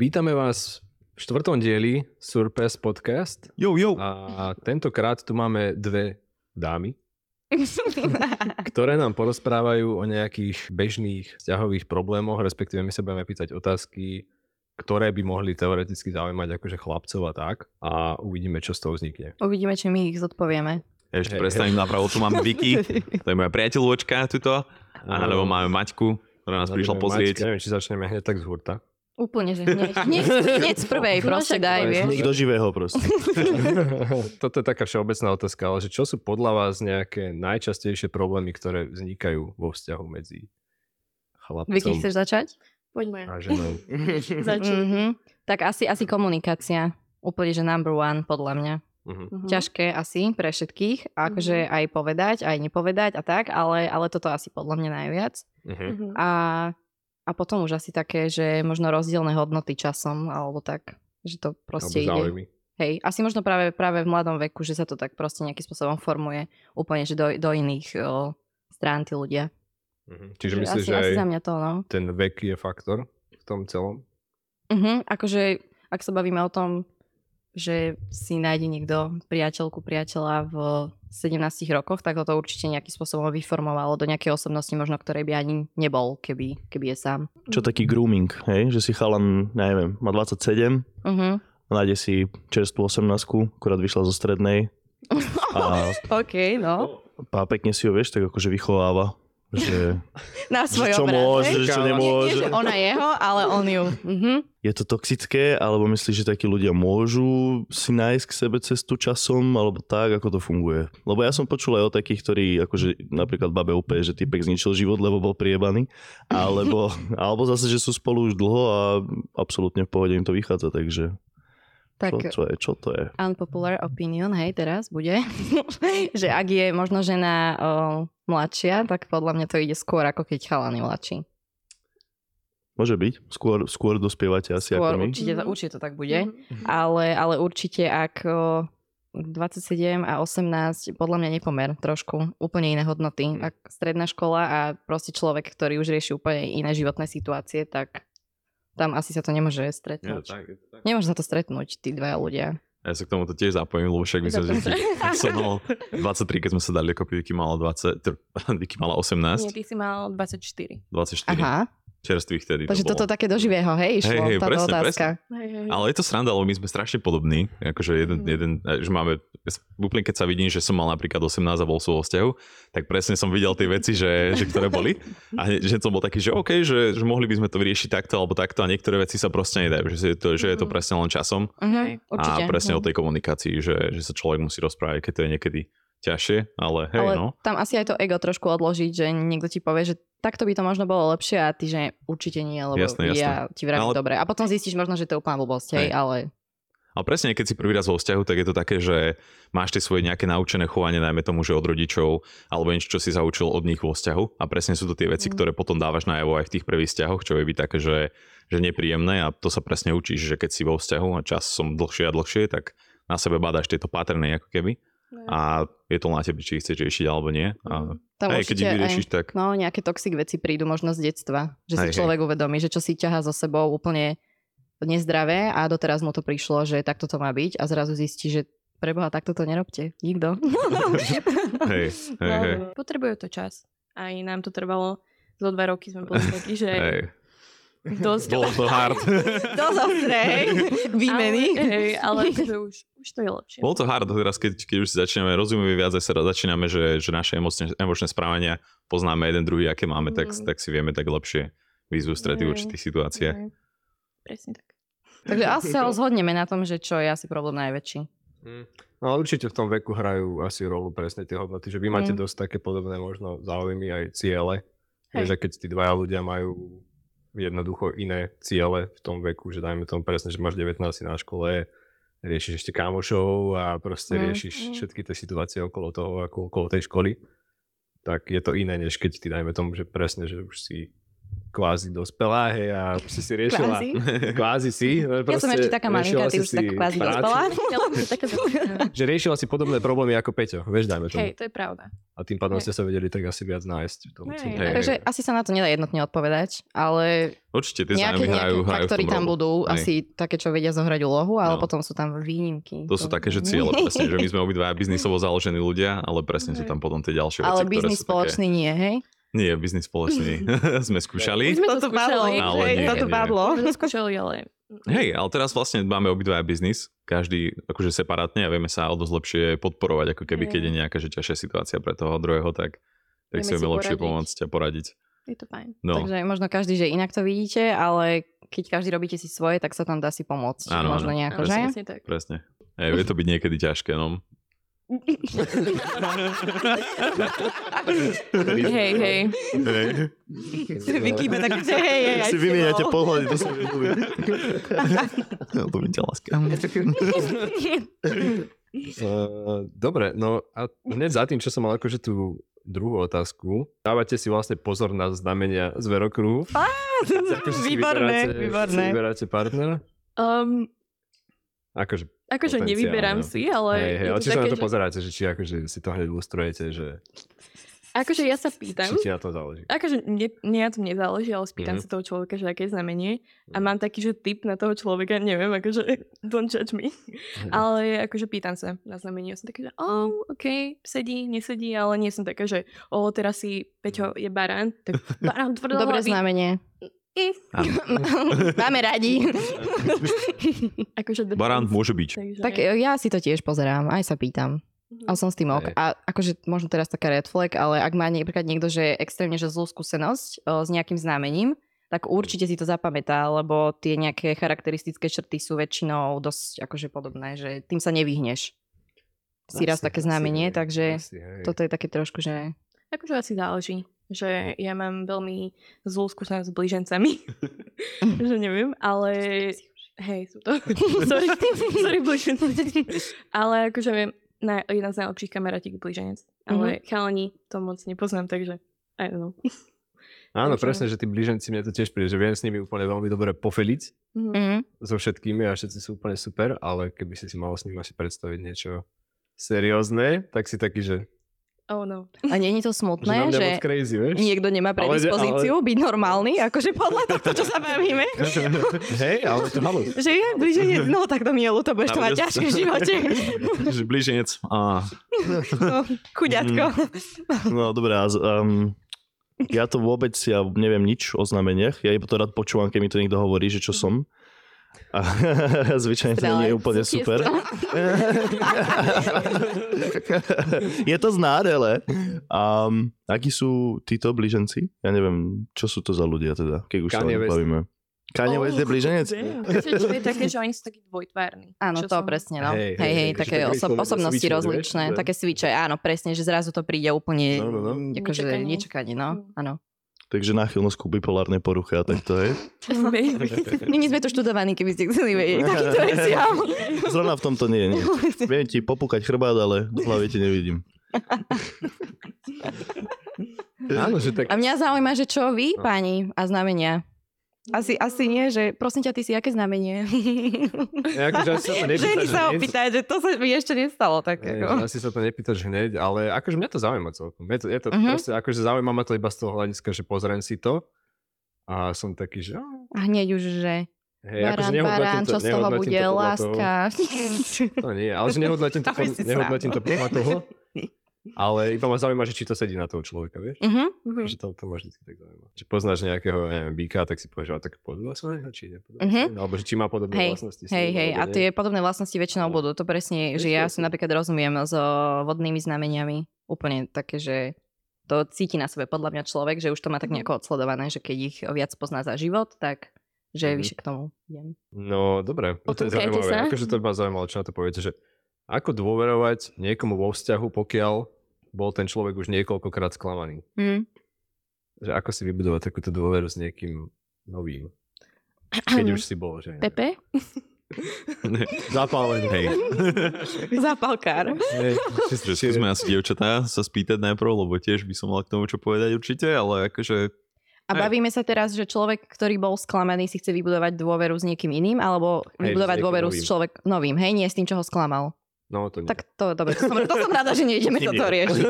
Vítame vás v štvrtom dieli Surpass Podcast. Jo, jo. A tentokrát tu máme dve dámy, ktoré nám porozprávajú o nejakých bežných vzťahových problémoch, respektíve my sa budeme pýtať otázky, ktoré by mohli teoreticky zaujímať akože chlapcov a tak a uvidíme, čo z toho vznikne. Uvidíme, či my ich zodpovieme. Ešte predstavím napravo, tu máme Vicky, to je moja priateľočka tuto, alebo máme Maťku, ktorá nás prišla pozrieť. Maťka, neviem, či začneme hneď tak z hurta. Úplne, že hneď, hneď, hneď z prvej proste daj, vieš. Do živého proste. Toto je taká všeobecná otázka, ale že čo sú podľa vás nejaké najčastejšie problémy, ktoré vznikajú vo vzťahu medzi chlapcom Vicky, chceš začať? Poďme. a ženou? Mhm. Tak asi, asi komunikácia. Úplne, že number one, podľa mňa. Mhm. Mhm. Ťažké asi pre všetkých, akože aj povedať, aj nepovedať a tak, ale, ale toto asi podľa mňa najviac. Mhm. Mhm. A, a potom už asi také, že možno rozdielne hodnoty časom, alebo tak, že to proste Alebo ide. záujmy. Hej, asi možno práve, práve v mladom veku, že sa to tak proste nejakým spôsobom formuje úplne, že do, do iných o, strán tí ľudia. Mhm. Čiže Že myslíš, asi, že asi za mňa to, no. ten vek je faktor v tom celom? Mhm, akože, ak sa bavíme o tom, že si nájde niekto priateľku, priateľa v 17 rokoch, tak toto určite nejakým spôsobom vyformovalo do nejakej osobnosti, možno ktorej by ani nebol, keby, keby je sám. Čo taký grooming, hej? Že si chalan, neviem, má 27, Uh-huh. nájde si čerstvú 18 akurát vyšla zo strednej a, OK, no. a pekne si ho, vieš, tak akože vychováva. Že, Na že svoj čo obraz, môže, že čo Nie, Nie, nemôže. že ona jeho, ale on ju. Uh-huh. Je to toxické, alebo myslíš, že takí ľudia môžu si nájsť k sebe cestu časom, alebo tak, ako to funguje? Lebo ja som počul aj o takých, ktorí, akože napríklad babe úplne, že typek zničil život, lebo bol priebaný, alebo, alebo zase, že sú spolu už dlho a absolútne v pohode im to vychádza, takže Tak čo to je, čo to je? unpopular opinion, hej, teraz bude, že ak je možno žena o, mladšia, tak podľa mňa to ide skôr, ako keď chalan je mladší. Môže byť, skôr, skôr dospievate asi Skôr, ako my. určite, to, Mhm. určite to tak bude. Mhm. Ale, ale určite ak o, 27 a 18, podľa mňa nepomer trošku, úplne iné hodnoty. Mm. Ak stredná škola a proste človek, ktorý už rieši úplne iné životné situácie, tak tam asi sa to nemôže Je to stretnúť. tak, je to tak. Nemôže sa to stretnúť, tí dvaja ľudia. Ja sa k tomuto tiež zapojím, lebo však myslím, že som mal 23, keď sme sa dali dokopy, Vicky mala 20, tr- Vicky mala Nie, 18, ty si mal 24. 24, Aha, čerstvých vtedy takže to toto také do živého, hej, išlo Hej, hej, táto presne, otázka. Hej, hej, hej. Ale je to sranda, lebo my sme strašne podobní. Akože jeden, Mhm. jeden, že máme, úplne keď sa vidím, že som mal napríklad 18 a bol som vo vzťahu, tak presne som videl tie veci, že, že ktoré boli. A že som bol taký, že OK, že, že mohli by sme to vyriešiť takto alebo takto a niektoré veci sa proste nedajú. Že je to, že je to Mhm. presne len časom. Určite. A presne mhm. o tej komunikácii, že, že sa človek musí rozprávať, keď to je niekedy ťažšie, ale hej, Ale no. tam asi aj to ego trošku odložiť, že niekto ti povie, že takto by to možno bolo lepšie a ty, že určite nie, lebo Jasné, jasné. ja ti vravím Ale- dobre. A potom zistíš možno, že to je úplná blbosť, hej, Hej. ale Ale presne, keď si prvý raz vo vzťahu, tak je to také, že máš tie svoje nejaké naučené chovanie, najmä tomu, že od rodičov, alebo niečo, čo si zaučil od nich vo vzťahu. A presne sú to tie veci, Mm. ktoré potom dávaš najavo aj v tých prvých vzťahoch, čo je byť také, že, že nepríjemné a to sa presne učíš, že keď si vo vzťahu a čas som dlhšie a dlhšie, tak na sebe badáš tieto paterny ako keby. A je to na tebe, či chceš riešiť alebo nie. A tam hej, keď ich aj, vyriešiš, tak no, nejaké toxic veci prídu možno z detstva. Že si Hej, hej. človek uvedomí, že čo si ťahá so sebou úplne nezdravé a doteraz mu to prišlo, že takto to má byť a zrazu zistí, že preboha, takto to nerobte. Nikto. hej, hej, hej. No, potrebujú to čas. Aj nám to trvalo, zo dva roky sme boli takí, že hej. Dosť... Bolo to hard. Dosť ostré. Výmeny. Ale, hej, ale už, už to je lepšie. Bolo to hard teraz, keď, keď už si začíname rozumieme viac a sa začíname, že, že naše emočné, emočné správania poznáme jeden druhý, aké máme, tak, Mhm. tak si vieme tak lepšie výzvu strety v Hej. určitých situáciách. Hej. Presne tak. Takže asi sa zhodneme na tom, že čo je asi problém najväčší. No ale určite v tom veku hrajú asi rolu presne tie hodnoty, že vy máte Mm. dosť také podobné možno záujmy aj ciele. Hej. Že keď tí dvaja ľudia majú jednoducho iné ciele v tom veku, že dajme tomu presne, že máš 19 si na škole, riešiš ešte kamošov a proste Mm, riešiš mm. všetky tie situácie okolo toho, ako okolo tej školy, tak je to iné, než keď ty dajme tomu, že presne, že už si kvázi dospelá, hej, a si si riešila... Kvázi. Kvázi si. no, Ja som proste ešte taká malinká, ty si už tak si kvázi prácu, dospelá. To také Že riešila si podobné problémy ako Peťo, vieš, dajme tomu. Hej, to je pravda. A tým pádom hej. ste sa vedeli tak asi viac nájsť. v tom Hej, hej. Takže asi sa na to nedá jednotne odpovedať, ale Určite tie nejaké, hrajú, hrajú faktory tam budú, Hej. asi také, čo vedia zohrať úlohu, ale No. potom sú tam výnimky. To sú také, že ciele presne, že my sme obidva biznisovo založení ľudia, ale presne sú tam potom tie ďalšie veci, Ale biznis spoločný nie, hej? Nie, biznis spoločný. sme skúšali. Sme to Toto padlo, skúšali, ale hej, nie, toto nie. padlo. Sme skúšali, ale... Hej, ale teraz vlastne máme obidva biznis, každý akože separátne a vieme sa o dosť lepšie podporovať, ako keby Hej. keď je nejaká že ťažšia situácia pre toho druhého, tak, tak Vieme si vieme lepšie pomôcť a poradiť. Je to fajn. No, Takže možno každý, že inak to vidíte, ale keď každý robíte si svoje, tak sa tam dá si pomôcť. Áno, možno áno. nejako, Áno, že? presne tak. presne. Hej, vie to byť niekedy ťažké, no. Hej, hej. Hej. Vikýbe tak, že hej, hej, Si vymieňate pohľady, to sa mi ľúbi. To mi ťa láska. Uh, dobre, no a hneď za tým, čo som mal akože tú druhú otázku, dávate si vlastne pozor na znamenia z verokruhu? Akože si Výborné, vyberáte- výborné. Si vyberáte partnera? Um, Akože, akože nevyberám si, ale... hej, hej, ale či sa na to že- pozeráte, že či akože si to hneď ilustrujete, že Akože ja sa pýtam. či ti na to záleží. Akože mne, mne na tom nezáleží, ale spýtam Mhm. sa toho človeka, že aké je znamenie. A mám taký, že tip na toho človeka, neviem, akože don't judge me. Ale akože pýtam sa na znamenie. Som taká, že oh, ok, sedí, nesedí, ale nie som taká, že oh, teraz si Peťo je barán, tak barán tvrdo Dobré znamenie. Máme radi. Akože Barán môže byť. Takže, tak ja si to tiež pozerám, aj sa pýtam. Mhm. Ale som s tým ok. A akože možno teraz taká red flag, ale ak má napríklad niekto, že je extrémne že zlú skúsenosť o, s nejakým znamením, tak určite si to zapamätá, lebo tie nejaké charakteristické črty sú väčšinou dosť akože podobné, že tým sa nevyhneš. Si raz Asi- také asi znamenie, hej, takže asi, hej. toto je také trošku, že... Akože asi záleží, že ja mám veľmi zlú skúsenosť s blížencami, že neviem, ale hej, sú to, sorry, sorry blíženci, ale akože viem, na, jedna z najlepších kamarátiek je blíženec, ale chalani to moc nepoznám, takže I don't know. Áno, Takže- presne, že tí blíženci mne to tiež príde, že viem s nimi úplne veľmi dobre pofeliť Mhm. Mm. so všetkými a všetci sú úplne super, ale keby si si mal s nimi asi predstaviť niečo seriózne, tak si taký, že, Oh no. A nie je to že smutné, že, moc crazy, vieš? niekto nemá Ale- predispozíciu byť normálny, akože podľa tohto, čo sa bavíme. Hej, ale to halus. Že je blíženec, no tak to mielu, to budeš to mať ťažké v živote. Že blíženec. A, No, chuďatko. No dobré, a z- um, ja to vôbec, ja neviem nič o znameniach, ja iba to rád počúvam, keď mi to niekto hovorí, že čo som. A zvyčajne to nie je úplne super. je to znárele. Um, akí sú títo blíženci? Ja neviem, čo sú to za ľudia teda, keď už sa o Kanye West. bavíme. Kanye Oh, je blíženec? Že čo je také, že oni sú takí dvojtvárni. Áno, to som- presne, no. Hej, Hej, hej, hej, také také oso- osobnosti vieš, rozličné, že- také sviče, áno, presne, že zrazu to príde úplne, No, no, no. akože Nečakanie. nečakanie, no, Mm. áno. Takže náchylnosť ku bipolárnej poruche a tak to je. My nie sme to študovaní, keby ste chceli vedieť. Takýto veci, áno. Zrovna v tomto nie, nie. Viem ti popúkať chrbát, ale do hlavy ti nevidím. Áno, že tak... A mňa zaujíma, že čo vy, No. páni, a znamenia? Asi, asi nie, že prosím ťa, ty si aké znamenie? Ja, akože asi sa to nepýtaš Ženy sa opýtať, že to sa mi ešte nestalo. Tak že ako. asi sa to nepýtaš hneď, ale akože mňa to zaujíma celkom. Je to, je to Mhm. proste, akože zaujíma ma to iba z toho hľadiska, že pozriem si to a som taký, že... A hneď už, že akože barán, nehodnotím barán, to, čo z toho bude, to láska. Toho, to nie, ale že nehodnotím to, nehodnotím to podľa toho, ale iba ma zaujíma, že či to sedí na toho človeka, vieš? Mhm. Mhm. Že to, to ma vždy tak zaujíma. Či poznáš nejakého, neviem, býka, tak si povieš, že tak podobá sa neho, či nepodobá Mhm. sa, alebo že či má podobné Hej, vlastnosti. Hej, hej, a tie podobné vlastnosti väčšinou No. budú. To presne, že Vieš, ja si napríklad rozumiem so vodnými znameniami. Úplne také, že to cíti na sebe podľa mňa človek, že už to má tak Mhm. nejako odsledované, že keď ich viac pozná za život, tak že Mhm. vyššie k tomu idem. No, dobre, to je zaujímavé. sa. Akože to ma zaujímalo, čo na to poviete, že ako dôverovať niekomu vo vzťahu, pokiaľ bol ten človek už niekoľkokrát sklamaný. Hm. Že ako si vybudovať takúto dôveru s niekým novým. Keď už si bol, že... Pepe? Zapálený. hej. Zapalkár. Hej, Že skúsme asi dievčatá sa spýtať najprv, lebo tiež by som mal k tomu čo povedať určite, ale akože A Hej. bavíme sa teraz, že človek, ktorý bol sklamaný, si chce vybudovať dôveru s niekým iným, alebo Hej, vybudovať s niekým dôveru s novým. človek novým, hej, nie s tým, čo ho sklamal. No to nie. Tak to, dobre, to som, to som rada, že ním toto riešiť.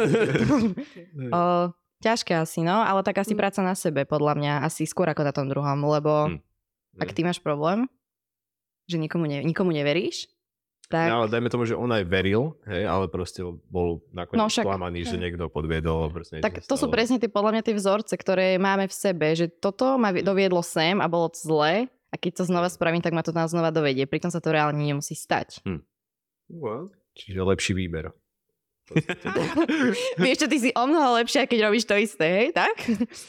o, ťažké asi, no, ale tak asi Mm. práca na sebe, podľa mňa, asi skôr ako na tom druhom, lebo Mm. ak ty máš problém, že nikomu, ne, nikomu neveríš, tak No, ale dajme tomu, že on aj veril, hej, ale proste bol nakoniec No však- sklamaný, že niekto podviedol. Proste Tak to sú presne tie, podľa mňa, tie vzorce, ktoré máme v sebe, že toto ma vi- doviedlo sem a bolo to zlé a keď to znova spravím, tak ma to tam znova dovedie. Pritom sa to reálne nemusí stať. Well, Čiže lepší výber. Vieš čo, ty si o mnoho lepšia, keď robíš to isté, hej, tak?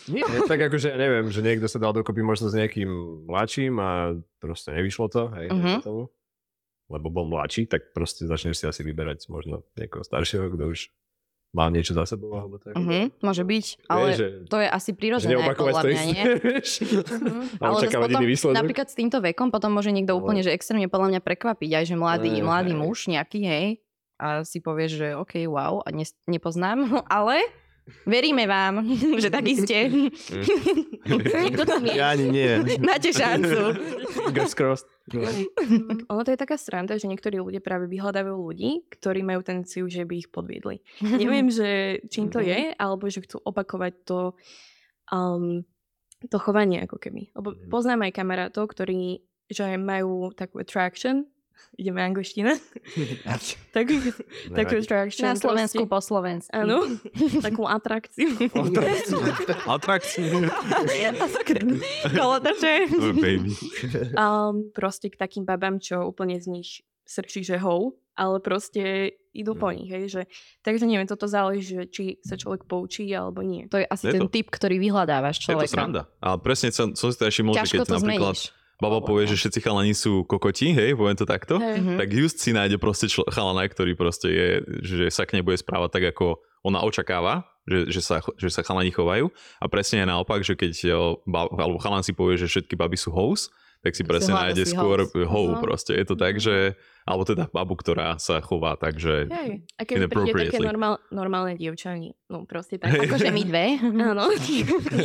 Nie, tak akože, ja neviem, že niekto sa dal dokopy možno s nejakým mladším a proste nevyšlo to, hej, uh-huh. tomu, lebo bol mladší, tak proste začneš si asi vyberať možno niekoho staršieho, kto už má niečo za sebou, alebo tak. Mhm, môže byť, ale Vieš, že, to je asi neopakovať podľa to mňa, nie? Mhm. Ale potom, iný výsledok. napríklad s týmto vekom potom môže niekto Ale- úplne, že extrémne podľa mňa prekvapiť, aj že mladý, Hej, mladý hej. muž nejaký, hej, a si povieš, že OK, wow, a ne, nepoznám, ale veríme vám, že tak iste. Niekto tam je. Ja ani nie. Máte šancu. Fingers crossed. Ono to je taká sranda, že niektorí ľudia práve vyhľadávajú ľudí, ktorí majú tendenciu, že by ich podviedli. Neviem, že čím to je, alebo že chcú opakovať to, um, to chovanie ako keby. Lebo Mhm. poznám aj kamarátov, ktorí že majú takú attraction, ideme angličtina, tak, takú attraction. Na Slovensku proste. po slovensku. Áno, takú atrakciu. Atrakciu. Kolotoče. Oh, baby. um, proste k takým babám, čo úplne z nich srčí, že hou, ale proste idú po Mm. nich, hej, že... Takže neviem, toto záleží, že či sa človek poučí, alebo nie. To je asi Je ten to- typ, ktorý vyhľadávaš Je to človeka. sranda. Ale presne som, som si to všimol, že keď to napríklad zmeníš. Baba povie, že všetci chalani sú kokoti, hej, poviem to takto, Hej. Mhm. tak just si nájde proste čl- chalana, ktorý proste je, že sa k nej bude správať tak, ako ona očakáva, že, že, sa, že sa chalani chovajú. A presne je naopak, že keď jo, ba, alebo chalan si povie, že všetky baby sú hoes, tak si si presne hľada nájde si skôr hou Aha. proste. Je to tak, že, alebo teda babu, ktorá sa chová tak, že Hej. A keď príde také Inappropriately. normál, normálne dievčani, no proste tak. Hej. Akože my dve. Áno.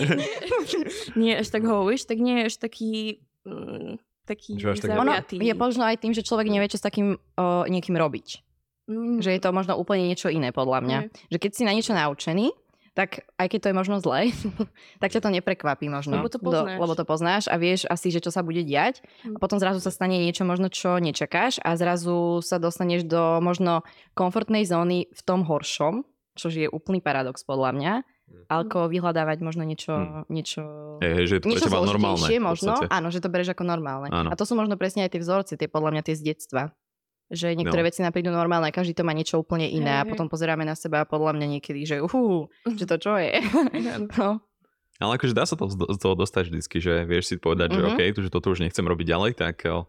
nie až tak hovíš, tak nie je až taký... Mm, taký zaujatý. je možno aj tým, že človek nevie, čo s takým o, niekým robiť. Mm, Že je to možno úplne niečo iné, podľa mňa. Hej. Že keď si na niečo naučený, tak aj keď to je možno zlé, tak ťa to neprekvapí možno. Lebo to poznáš. lebo to poznáš a vieš asi, že čo sa bude diať. A Hm. potom zrazu sa stane niečo možno, čo nečakáš a zrazu sa dostaneš do možno komfortnej zóny v tom horšom, čo je úplný paradox podľa mňa. Ako vyhľadávať možno niečo, Hm. niečo je, hej, že je to pre niečo teba normálne. možno, áno, že to bereš ako normálne. Áno. A to sú možno presne aj tie vzorce, tie podľa mňa tie z detstva. Že niektoré No. veci nám prídu normálne, každý to má niečo úplne iné Hej, a potom pozeráme na seba a podľa mňa niekedy, že uhú, že to čo je. no. Ale akože dá sa to z toho dostať vždycky, že vieš si povedať, že Mhm. OK, tu, že toto už nechcem robiť ďalej, tak, eh,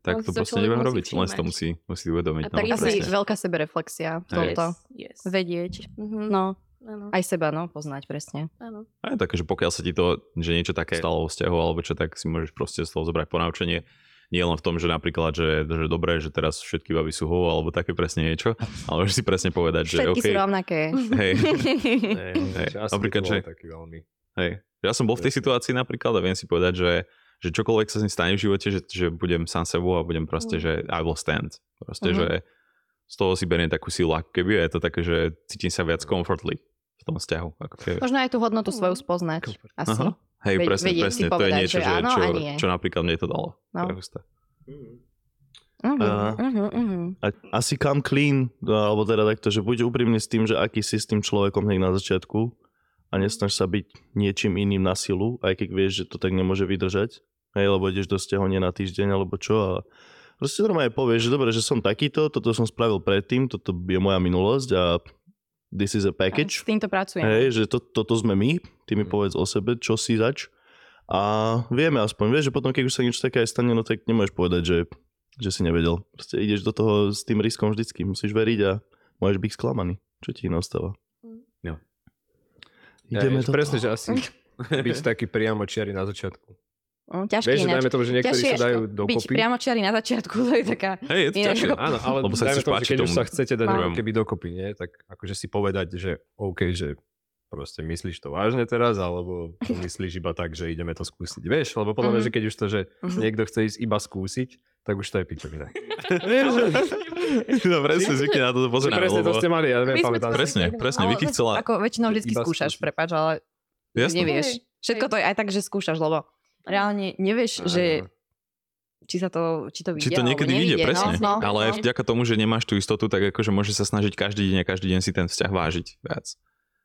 tak to to proste nebudem robiť. Len si to musí, musí uvedomiť. A No, tak Asi presne. veľká sebereflexia v tomto. Yes. Vedieť. Mhm. No, Áno, aj seba, no, poznať presne. áno. A je také, že pokiaľ sa ti to, že niečo také stalo vo vzťahu alebo čo, tak si môžeš proste z toho zobrať ponaučenie. Nie len v tom, že napríklad, že, že dobré, že teraz všetky baby sú ho, alebo také presne niečo, ale že si presne povedať, že Všetky OK, sú rovnaké. hej, Hej, napríklad, že- taký veľmi... hej. Ja som bol v tej situácii napríklad a viem si povedať, že, že čokoľvek sa s ním stane v živote, že, že budem sám sebou a budem proste, Mm. že I will stand. Proste, Mhm. že z toho si beriem takú silu, ako keby je to také, že cítim sa viac comfortly v tom vzťahu. Ako keby. Možno aj tú hodnotu svoju spoznať. Asi. Aha. Hej, Veď- presne, presne. To je povedať, niečo, že že, áno čo, nie. čo napríklad mne to dalo. No. Je husté. Mhm, A- asi come clean, alebo teda takto, že buď úprimný s tým, že aký si s tým človekom hneď na začiatku a nesnaž sa byť niečím iným na silu, aj keď vieš, že to tak nemôže vydržať. Hej, lebo ideš do vzťahu nie na týždeň alebo čo a proste normálne povieš, že dobre, že som takýto, toto som spravil predtým, toto je moja minulosť a this is a S package. týmto pracujem. Hej, že to, toto sme my, ty mi Mm. povedz o sebe, čo si zač. A vieme aspoň, vieš, že potom, keď už sa niečo také aj stane, no tak nemôžeš povedať, že, že si nevedel. Proste ideš do toho s tým riskom vždycky, musíš veriť a môžeš byť sklamaný. Čo ti iné ostáva? Jo. Ideme ja, do presne, že toho. asi byť taký priamo čiary na začiatku. Mm, Ťažké Vieš, že ináč. dajme tomu, že niektorí Ťažšie sa dajú byť dokopy. priamo čiari na začiatku, to je taká... Hej, je to ťažšie. Áno, ale Lebo sa dajme tomu, že keď už tomu sa chcete dať druhému. keby dokopy, nie? tak akože si povedať, že OK, že proste myslíš to vážne teraz, alebo to myslíš iba tak, že ideme to skúsiť. Vieš, lebo podľa mňa, Mhm. že keď už to, že Mhm. niekto chce ísť iba skúsiť, tak už to je pičovina. no presne, zvykne na to pozerať. Presne to lebo... ste mali, ja neviem, pamätám. to si. Presne, presne. Vicky chcela... Ako väčšinou vždy skúšaš, prepáč, ale Jasné. nevieš. Všetko to je aj tak, že skúšaš, lebo reálne nevieš, Áno. že či sa to, či to vyjde, Či to niekedy vyjde, presne. No, no, Ale no. vďaka tomu, že nemáš tú istotu, tak akože môže sa snažiť každý deň a každý deň si ten vzťah vážiť viac.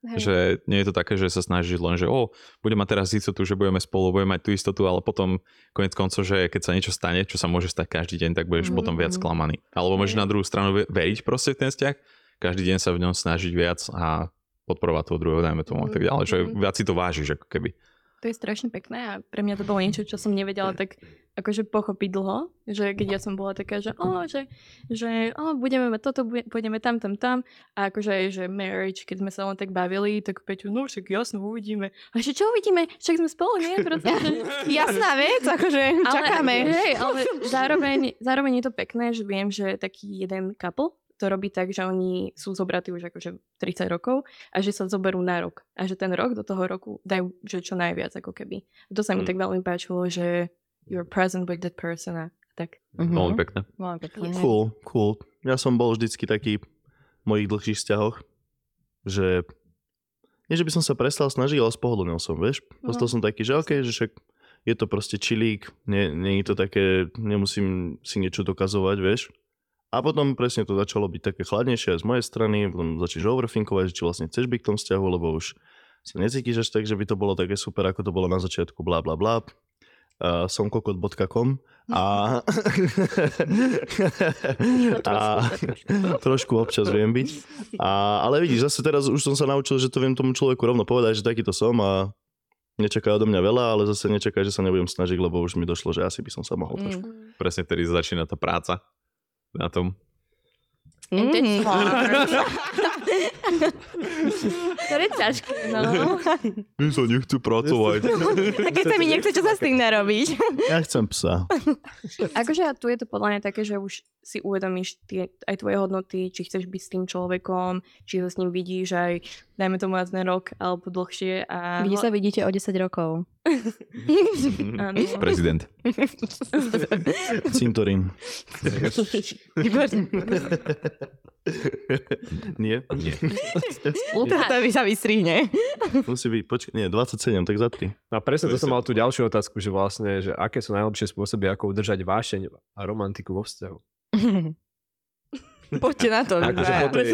Hej. Že nie je to také, že sa snažíš len, že o, budem mať teraz istotu, že budeme spolu, budeme mať tú istotu, ale potom konec koncov, že keď sa niečo stane, čo sa môže stať každý deň, tak budeš Mhm. potom viac sklamaný. Alebo môžeš na druhú stranu ve- veriť proste v ten vzťah, každý deň sa v ňom snažiť viac a podporovať toho druhého, dajme tomu a tak ďalej, že Mhm. viac si to vážiš ako keby. To je strašne pekné a pre mňa to bolo niečo, čo som nevedela tak akože pochopiť dlho, že keď ja som bola taká, že o, že, že o, budeme mať toto, bude- pôjdeme tam, tam, tam a akože že marriage, keď sme sa len tak bavili, tak Peťo, no však jasno, uvidíme. A že čo uvidíme? Však sme spolu, nie? Proste. Jasná vec, akože čakáme. Hej, ale zároveň, zároveň je to pekné, že viem, že taký jeden couple to robí tak, že oni sú zobratí už akože 30 rokov a že sa zoberú na rok. A že ten rok do toho roku dajú že čo najviac ako keby. To sa mi Mm. tak veľmi páčilo, že you're present with that person a tak. Mhm. Veľmi pekné. Veľmi pekné. Cool, cool. Ja som bol vždycky taký v mojich dlhších vzťahoch, že nie, že by som sa prestal snažiť, ale spohodlnil som, vieš. Postal som taký, že OK, že však je to proste čilík, nie, nie je to také, nemusím si niečo dokazovať, vieš. A potom presne to začalo byť také chladnejšie aj z mojej strany, potom začneš overthinkovať, že či vlastne chceš byť v tom vzťahu, lebo už sa necítiš až tak, že by to bolo také super, ako to bolo na začiatku, bla bla bla. Uh, somkokot.com a, a trošku občas viem byť. A, ale vidíš, zase teraz už som sa naučil, že to viem tomu človeku rovno povedať, že takýto som a nečaká odo mňa veľa, ale zase nečaká, že sa nebudem snažiť, lebo už mi došlo, že asi by som sa mohol trošku. Mm. Presne vtedy začína tá práca na tom. And that's Mhm. hard. to je ťažké, no. Ja sa nechcú pracovať. A keď sa mi nechce, čo sa s tým narobiť? Ja chcem psa. Akože a tu je to podľa mňa také, že už si uvedomíš tie, aj tvoje hodnoty, či chceš byť s tým človekom, či sa s ním vidíš aj, dajme tomu aj ten rok alebo dlhšie. A Vy sa vidíte o 10 rokov. Prezident. Cintorín. Nie? Nie. To by sa vystrihne. Musí byť, počkaj, nie, 27, tak za 3. A presne to som mal tú ďalšiu otázku, že vlastne, že aké sú najlepšie spôsoby, ako udržať vášeň a romantiku vo vzťahu. Poďte na to. Akože po tej,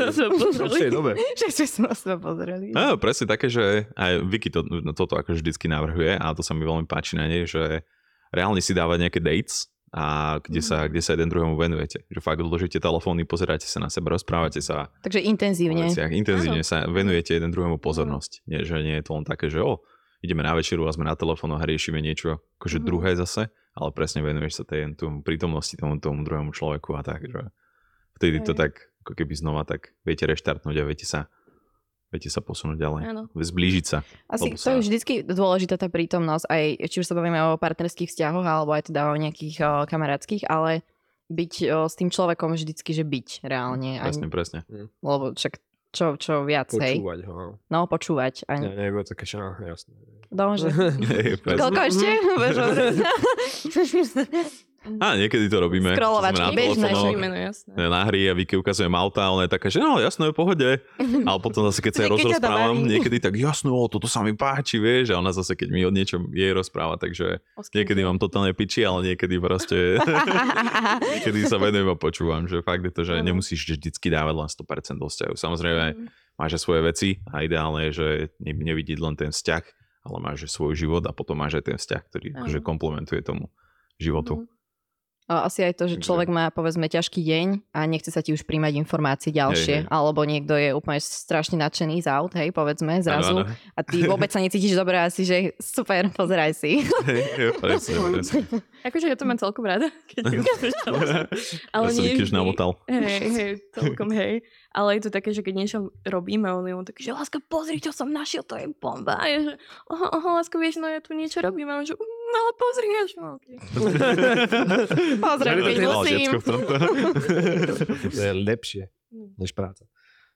po tej dobe. Že ste sa pozreli. No, presne také, že aj Vicky to, no, toto akože vždycky navrhuje a to sa mi veľmi páči na nej, že reálne si dávať nejaké dates a kde sa, kde sa jeden druhému venujete. Že fakt odložíte telefóny, pozeráte sa na seba, rozprávate sa Takže intenzívne. veciach. Intenzívne sa venujete jeden druhému pozornosť. Nie, že nie je to len také, že o, ideme na večeru a sme na telefónoch a riešime niečo akože Mhm. druhé zase, ale presne venuješ sa tej tomu prítomnosti tomu, tomu druhému človeku a tak, že vtedy to Hej. tak ako keby znova tak viete reštartnúť a viete sa, viete sa posunúť ďalej. Áno. Zblížiť sa. Asi Lebo to sa- je vždycky dôležitá tá prítomnosť, aj či už sa bavíme o partnerských vzťahoch, alebo aj teda o nejakých o, kamarátskych, ale byť o, s tým človekom vždycky, že byť reálne. Aj, Presne, presne. lebo však čo, čo viac, hej. Počúvať ho. no. No, počúvať. A, Ne, nebude také, že no, jasné. no, že... Hej, presne. Koľko ešte? A niekedy to robíme. Scrollovačky, bežné, jasné. na hry a Vicky ukazujem auta ona je taká, že no jasno, je v pohode. Ale potom zase, keď sa jej rozprávam, niekedy tak jasno, o, toto sa mi páči, vieš, a ona zase, keď mi o niečom jej rozpráva, takže niekedy mám totálne piči, ale niekedy proste, niekedy sa venujem a počúvam, že fakt je to, že Áno. nemusíš vždycky dávať len 100% do vzťahu. Samozrejme, Mm. máš svoje veci a ideálne je, že ne- nevidieť len ten vzťah, ale máš svoj život a potom máš aj ten vzťah, ktorý akože komplementuje tomu životu. Mhm. Asi aj to, že človek má povedzme ťažký deň a nechce sa ti už príjmať informácie ďalšie, hej. alebo niekto je úplne strašne nadšený z aut, hej, povedzme, zrazu. Áno, áno. A ty vôbec sa necítiš dobre asi, že super, pozeraj si. Hej, hej, presne, presne. Akože ja to mám celkom rada, keď Ale Ja som nie namotal. Hej, hej, celkom hej. Ale je to také, že keď niečo robíme, on je on taký, že láska, pozri, čo som našiel, to je bomba. A ja, že, aha, aha, láska, vieš, no ja tu niečo robím. A on že, "Mm, ale pozri, ja, že, okay. Pozriem, Že keď to je musím. to je lepšie než práca.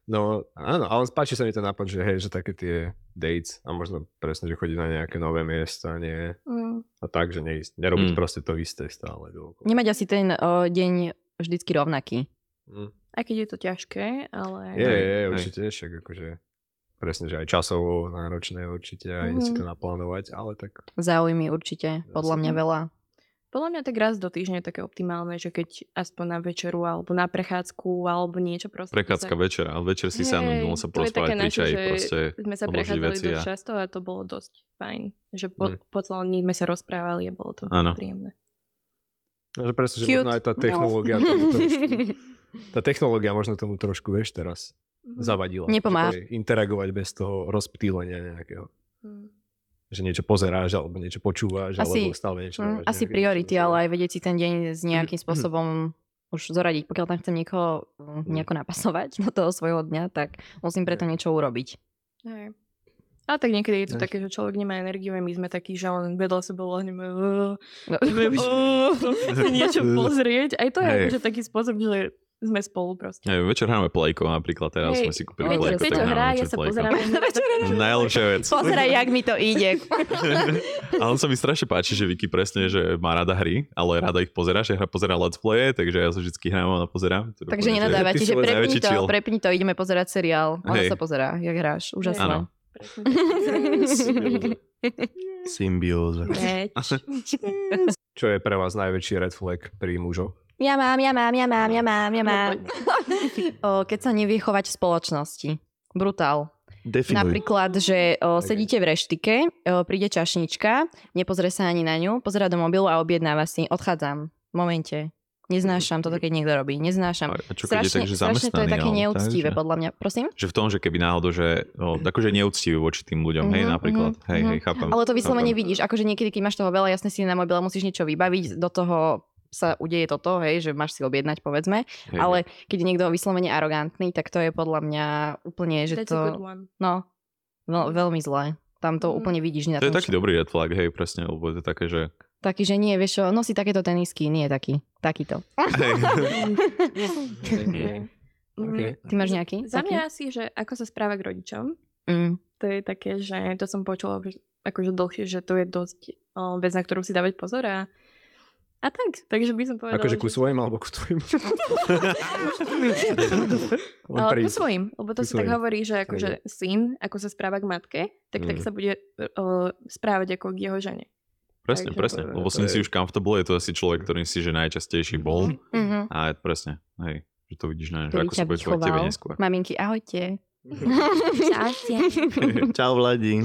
No áno, ale páči sa mi ten nápad, že hej, že také tie dates a možno presne, že chodiť na nejaké nové miesta, nie Mm. a tak, že neísť, nerobiť Mm. proste to isté stále. dookola. Nemať asi ten o, deň vždycky rovnaký. Mm. Aj keď je to ťažké, ale... Je, je, je, určite, však akože presne, že aj časovo náročné určite, aj si to naplánovať, ale tak Záujmy určite, podľa mňa veľa. Podľa mňa tak raz do týždňa je také optimálne, že keď aspoň na večeru alebo na prechádzku alebo niečo proste. Prechádzka večer, ale večer si bolo sa je také porozprávať pri čaji, proste sme sa prechádzali veci dosť a- často a to bolo dosť fajn. Že po, Mm. po celom dní sme sa rozprávali a bolo to Áno. príjemné. no, že presne, že možno aj tá technológia tomu trošku, tá technológia možno tomu trošku, vieš, teraz. Zavadila. Nepomáha. Interagovať bez toho rozptýlenia nejakého. Mm. Že niečo pozeráš, alebo niečo počúvaš, Asi- alebo stále niečo Mm, máš asi priority, ale aj vedieť si ten deň s nejakým spôsobom už zoradiť. Pokiaľ tam chcem niekoho mm, nejako napasovať do toho svojho dňa, tak musím preto niečo urobiť. Hej. Ale tak niekedy je to také, že človek nemá energiu a my sme takí, že len vedľa seba lahneme No. niečo pozrieť. Aj to je akože taký spôsob, že sme spolu proste. Neviem, večer hráme plejko napríklad, teraz Hej, sme si kúpili Peťo, plejko, tak Peťo hrá, ja večer sa pozerám. Najlepšia vec. Pozeraj, jak mi to ide. Ale on sa mi strašne páči, že Vicky presne, že má rada hry, ale rada ich pozera, že hra pozera let's playe, takže ja sa vždy hrám a ona pozerám. Je Takže nenadávate, že prepni to, chill. prepni to, ideme pozerať seriál. Ona Hej. sa pozerá, jak hráš. Úžasné. Symbióza. Čo je pre vás najväčší red flag pri mužoch? Ja mám, ja mám, ja mám, ja mám, ja mám. o, keď sa nevie chovať v spoločnosti. Brutál. Definuj. Napríklad, že o, sedíte v reštike, o, príde čašnička, nepozrie sa ani na ňu, pozera do mobilu a objednáva si, odchádzam. V momente. Neznášam toto, keď niekto robí. Neznášam. A čo keď je tak, že strašne to je také neúctivé, že- podľa mňa. Prosím? Že v tom, že keby náhodou, že no, akože neúctivý voči tým ľuďom, hej, Mhm, napríklad. mhm, Hej, mhm. hej, chápem. Ale to vyslovene chápem. vidíš, akože niekedy, keď máš toho veľa, jasne si na mobile musíš niečo vybaviť, do toho sa udeje toto, hej, že máš si objednať, povedzme. Hej, Ale keď je niekto vyslovene arogantný, tak to je podľa mňa úplne, že That's a good to... one. No, veľ, veľmi zlé. Tam to Mhm. úplne vidíš. Na To je taký dobrý red flag, hej, presne, lebo je to také, že... Taký, že nie, vieš čo, nosí takéto tenisky, nie taký. Takýto. Hej. Okay. Okay. Ty máš nejaký? Za mňa asi, že ako sa správa k rodičom, Mm. to je také, že to som počula že- akože dlhšie, že to je dosť vec, na ktorú si dávať pozor a, a tak, takže by som povedala, Akože ku že... svojim alebo ku tvojim? Ale ku svojim, lebo to ku si tak hovorí, že akože syn, ako sa správa k matke, tak, tak Mm. sa bude o, správať ako k jeho žene. Presne, Takže- presne. Lebo som To si je- už comfortable, je to asi človek, ktorým si že najčastejší bol. Mhm. A presne, hej, že to vidíš na že ako sa bude chovať tebe neskôr. Maminky, ahojte. Čau, Vladi.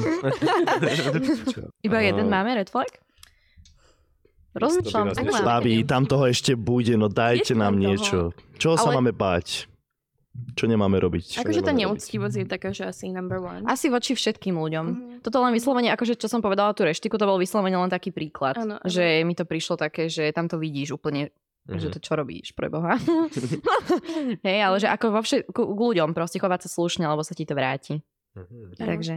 Iba jeden máme red flag? Rozmýšľam. Babi, tam toho ešte bude, no dajte Je nám niečo. Čoho sa Ale- máme báť? Čo nemáme robiť? Akože tá neúctivosť je taká, že asi number one. Asi voči všetkým ľuďom. Mhm. Toto len vyslovene, akože čo som povedala tú reštiku, to bol vyslovene len taký príklad. Áno, áno. Že mi to prišlo také, že tam to vidíš úplne, že Mhm. to čo robíš, pre Boha. Hej, ale že ako vo všet- k ľuďom proste chovať sa slušne, lebo sa ti to vráti. Mhm. Áno. Takže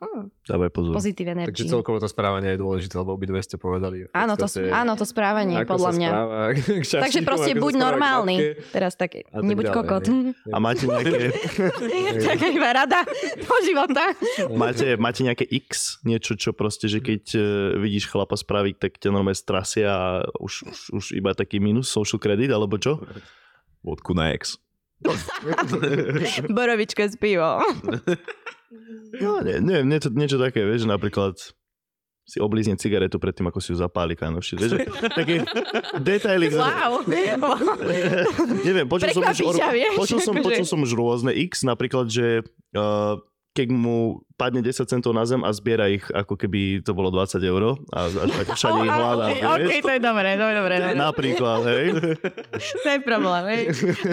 Hm. Dávaj pozor. pozitív Takže energy. celkovo to správanie je dôležité, lebo obidve ste povedali. Áno, to, podstate, áno, to správanie, ako podľa sa mňa. správa k šťastníkom, Takže proste buď normálny. matke. Teraz tak, nebuď ďalej, kokot. A máte nejaké, Taká iba rada do života. máte, máte nejaké X? Niečo, čo proste, že keď e, vidíš chlapa spraviť, tak ťa normálne strasia a už, už, už iba taký minus social credit, alebo čo? Vodku na ex. Borovička s pivom. No, nie, nie, niečo, niečo také, vieš, napríklad si oblízne cigaretu predtým, ako si ju zapáli, kánoši. Vieš, že také detaily. Wow. Neviem, počul som, už, počul, som, akože- počul som už rôzne X, napríklad, že uh, keď mu padne 10 centov na zem a zbiera ich, ako keby to bolo 20 eur a až tak všade ich hľadá. Ok, vieš? to je dobré, to je dobré. dobré. Napríklad, hej. To je problém, hej.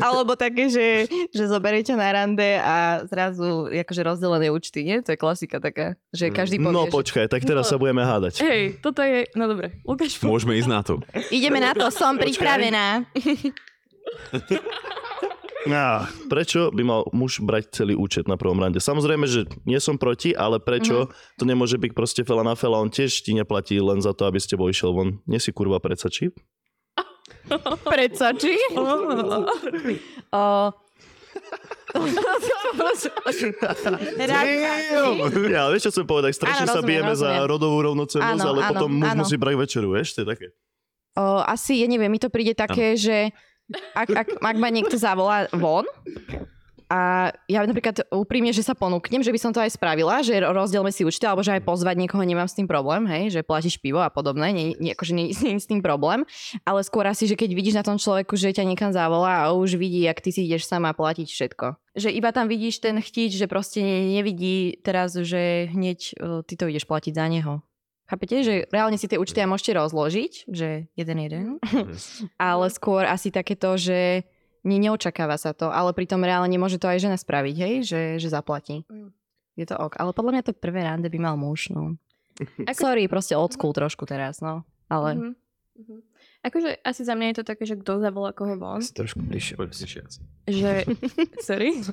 Alebo také, že, že zoberiete na rande a zrazu akože rozdelené účty, nie? To je klasika taká, že každý povie, No počkaj, tak teraz sa budeme hádať. Hej, toto je, no dobre, Lukáš, Môžeme ísť na to. ideme na to, som pripravená. Á, prečo by mal muž brať celý účet na prvom rande? Samozrejme, že nie som proti, ale prečo to nemôže byť proste fela na fela? On tiež ti neplatí len za to, aby ste bol išiel von. Nie si kurva predsa čip? Predsa, či? Ja, vieš, čo chcem povedať? Strašne Áno, sa rozumiem, bijeme za rodovú rovnocennosť, Áno, ale áno, potom muž áno. musí brať večeru, vieš? To je také. O, asi, ja neviem, mi to príde také, že ak, ak, ak ma niekto zavolá von a ja napríklad úprimne, že sa ponúknem, že by som to aj spravila, že rozdielme si účty, alebo že aj pozvať niekoho nemám s tým problém, hej, že platíš pivo a podobné, nie, nie, akože nie, nie s tým problém, ale skôr asi, že keď vidíš na tom človeku, že ťa niekam zavolá a už vidí, jak ty si ideš sama platiť všetko. Že iba tam vidíš ten chtič, že proste nevidí teraz, že hneď uh, ty to ideš platiť za neho. Chápete, že reálne si tie účty aj môžete rozložiť, že jeden jeden, ale skôr asi takéto, že nie, neočakáva sa to, ale pritom reálne môže to aj žena spraviť, hej, že, že zaplatí. Mm. Je to ok. Ale podľa mňa to prvé rande by mal muž, no. Sorry, proste old school trošku teraz, no. Ale Mhm. Mhm. Akože asi za mňa je to také, že kto zavolá koho von. Si trošku prišiel. Poď si šiaci. že, sorry,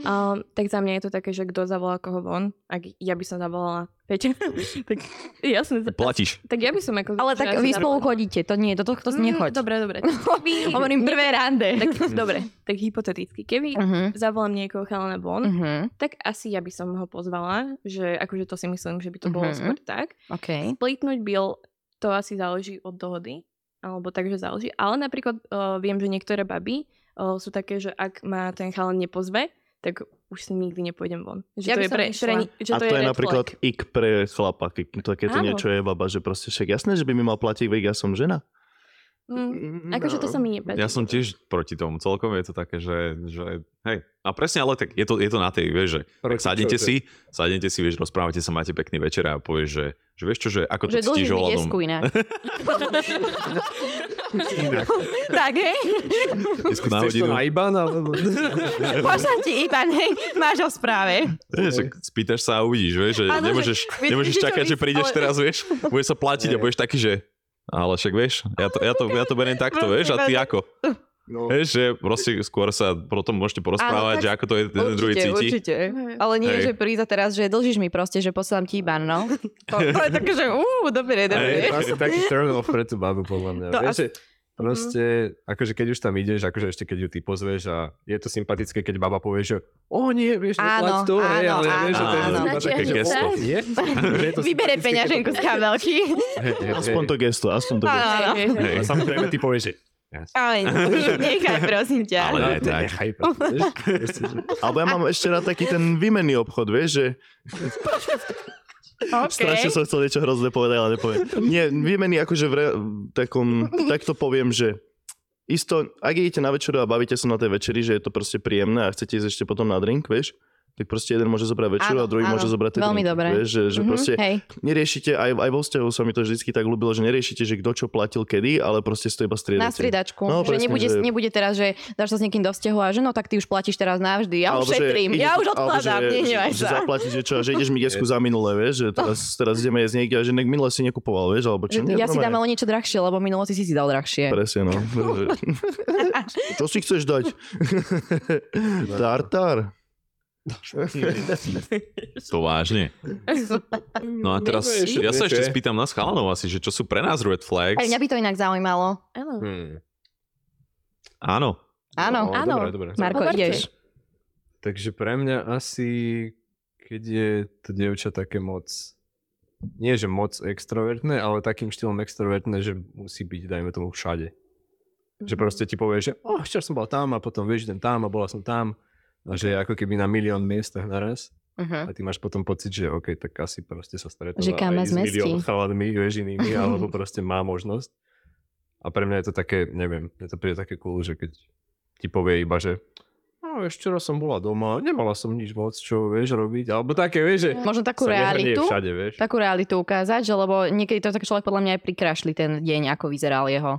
um, tak za mňa je to také, že kto zavolá koho von, ak ja by som zavolala Peťa, tak jasne. Platíš. Tak ja by som ako... ale tak vy asi spolu zavolala. chodíte, to nie, do tohto si Mm, nechoď. Dobre, dobre. Hovorím prvé rande. Tak, dobre, tak hypoteticky. Keby Uh-huh. zavolám niekoho chalana von, Uh-huh. tak asi ja by som ho pozvala, že akože to si myslím, že by to bolo Mhm. skôr tak. OK. Splitnúť bill, to asi záleží od dohody, alebo takže záleží. Ale napríklad uh, viem, že niektoré baby uh, sú také, že ak ma ten chalan nepozve, tak už si nikdy nepôjdem von. Že Ja to je pre, pre, že A to, to je red napríklad flag. ik pre chlapa, keď takéto Áno. niečo je baba, že proste však jasné, že by mi mal platiť, veď ja som žena. Mm, akože to sa mi nepáči. Ja som tiež proti tomu. Celkom je to také, že, že hej. A presne, ale tak je to, je to na tej, vieš, že sadnete si, sadnete si, vieš, rozprávate sa, máte pekný večer a povieš, že, že vieš čo, že ako to Že cítiš ohľadom. desku inak. tak, hej? Desku na Chceš to hodinu. na IBAN? Alebo... Pošlem ti iba, hej, máš ho v správe. Vieš, že spýtaš sa a uvidíš, vieš, že že- nemôžeš, nemôžeš čakať, že prídeš ale- teraz, vieš, bude sa platiť a budeš taký, že ale však vieš, ja to, ja to, ja to beriem takto, vieš, a ty ako? No. Vieš, že proste skôr sa potom môžete porozprávať, tak že ako to je ten druhý Určite, cíti. určite. Ale nie, Hej. že prísť a teraz, že dlžíš mi proste, že posielam ti iba, no. To, to je také, že uú, dobre, To dobre. je asi taký turn off pre tú babu, podľa mňa. To Vieš, asi- že proste, akože keď už tam ideš, akože ešte keď ju ty pozveš a je to sympatické, keď baba povie, že o nie, vieš, Áno, neplať to, hej, áno, ale ja vieš, že to je áno. Značí, také, gesto. nie? Že je to Vybere peňaženku z kabelky. Hej, hej, Aspoň hej. to gesto, aspoň to Áno, gesto. áno. Hej, hej, hej. A samozrejme ty povieš, že Ale nechaj, prosím ťa. Ale to tak. nechaj, že- Alebo ja mám ešte rád taký ten výmenný obchod, vieš, že Okay. strašne som chcel niečo hrozné povedať, ale nepoviem. Nie, výmenný akože v, re, takom, takto poviem, že isto, ak idete na večeru a bavíte sa na tej večeri, že je to proste príjemné a chcete ísť ešte potom na drink, vieš, tak proste jeden môže zobrať večeru Áno, a druhý áno, môže zobrať tie veľmi dobré. Vieš, že, že Mhm, proste Hej, neriešite, aj, aj vo vzťahu sa mi to vždy tak ľúbilo, že neriešite, že kto čo platil kedy, ale proste si to iba striedate. na striedačku. No, že presne, nebude, že- nebude teraz, že dáš sa s niekým do vzťahu a že no tak ty už platíš teraz navždy. Ja už šetrím, ide- ja už odkladám, že- nehnevaj že, že sa. zaplatíš, že čo, že ideš mi desku za minulé, vieš, že teraz, teraz ideme jesť niekde a že nek minule si nekupoval, vieš, alebo čo. Ja si dám ale niečo drahšie, lebo minulo si si si dal drahšie. Presne, no. čo si chceš dať? Tartar. To vážne. No a teraz, ja sa ešte spýtam nás chalanov asi, že čo sú pre nás red flags. Aj mňa by to inak zaujímalo. Áno. Hmm. Áno. Áno, No, áno. Dobre, dobre. Marko, Hovarte. ideš. Takže pre mňa asi, keď je to dievča také moc, nie že moc extrovertné, ale takým štýlom extrovertné, že musí byť, dajme tomu, všade. Že proste ti povie, že oh, včera som bol tam a potom vieš, idem tam a bola som tam. A že je ako keby na milión miestach naraz. Uh-huh. A ty máš potom pocit, že OK, tak asi proste sa stretáva Že kam aj s milión chaladmi, vieš, inými, alebo proste má možnosť. A pre mňa je to také, neviem, je to príde také cool, že keď ti povie iba, že no, vieš, včera som bola doma, nemala som nič moc, čo vieš robiť, alebo také, vieš, že Možno takú realitu, všade, vieš. takú realitu ukázať, že lebo niekedy to tak človek podľa mňa aj prikrašli ten deň, ako vyzeral jeho.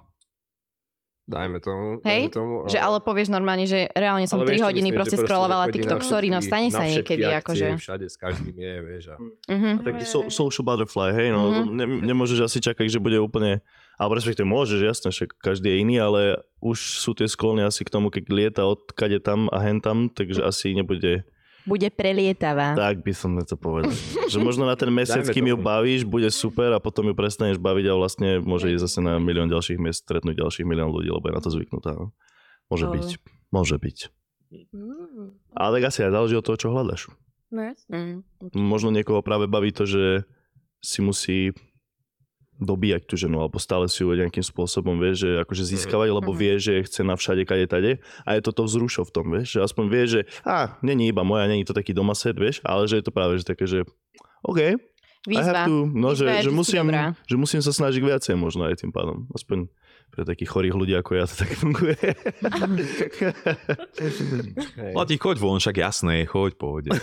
Dajme tomu. Hej? Dajme tomu Že ale povieš normálne, že reálne som 3 vieš, hodiny myslím, proste scrollovala TikTok story, no stane sa niekedy, akcie, akože. Všade s každým je, vieš. A... Uh-huh. Taký so, social butterfly, hej, no. Mhm. Ne, nemôžeš asi čakať, že bude úplne, alebo respektíve môžeš, jasné, však každý je iný, ale už sú tie sklony asi k tomu, keď lieta od kade tam a hen tam, takže asi nebude, Bude prelietavá. tak by som to povedal. že možno na ten mesiac, Dajme kým ju bavíš, bude super a potom ju prestaneš baviť a vlastne môže ísť zase na milión ďalších miest, stretnúť ďalších milión ľudí, lebo je na to zvyknutá. Môže Ale- byť, môže byť. Mm. Ale tak asi aj záleží od toho, čo hľadaš. No. Mm. Možno niekoho práve baví to, že si musí dobíjať tú ženu, alebo stále si ju nejakým spôsobom, vieš, že akože získavať, lebo Mhm. vie, že chce na všade, kade, tade. A je to to vzrušo v tom, vieš, že aspoň vie, že a, není iba moja, není to taký domaset, vieš, ale že je to práve, že také, že OK, Výzva. to, no, že, Výzva je že, vždycky musím, dobrá. že musím sa snažiť viacej možno aj tým pádom. Aspoň pre takých chorých ľudí ako ja to tak funguje. Lati, choď von, však jasné, choď, pohode.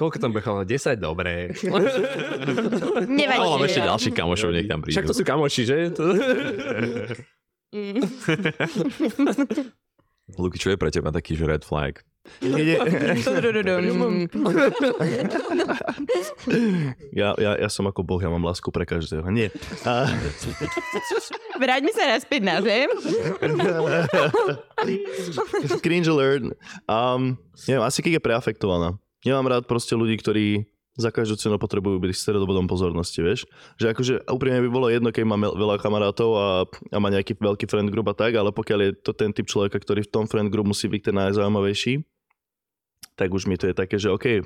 Koľko tam bechalo? 10? Dobre. Nevadí. Ale ešte ďalší kamošov, nech tam prídu. Však to sú kamoši, že? Mm. Luky, čo je pre teba taký, že red flag? Ja, ja, ja som ako boh, ja mám lásku pre každého. Nie. A, Vráťme sa naspäť na zem. cringe alert. Um, neviem, asi keď je preafektovaná. Nemám rád proste ľudí, ktorí za každú cenu potrebujú byť stredobodom pozornosti, vieš? Že akože úprimne by bolo jedno, keď má veľa kamarátov a, a má nejaký veľký friend group a tak, ale pokiaľ je to ten typ človeka, ktorý v tom friend group musí byť ten najzaujímavejší, tak už mi to je také, že OK,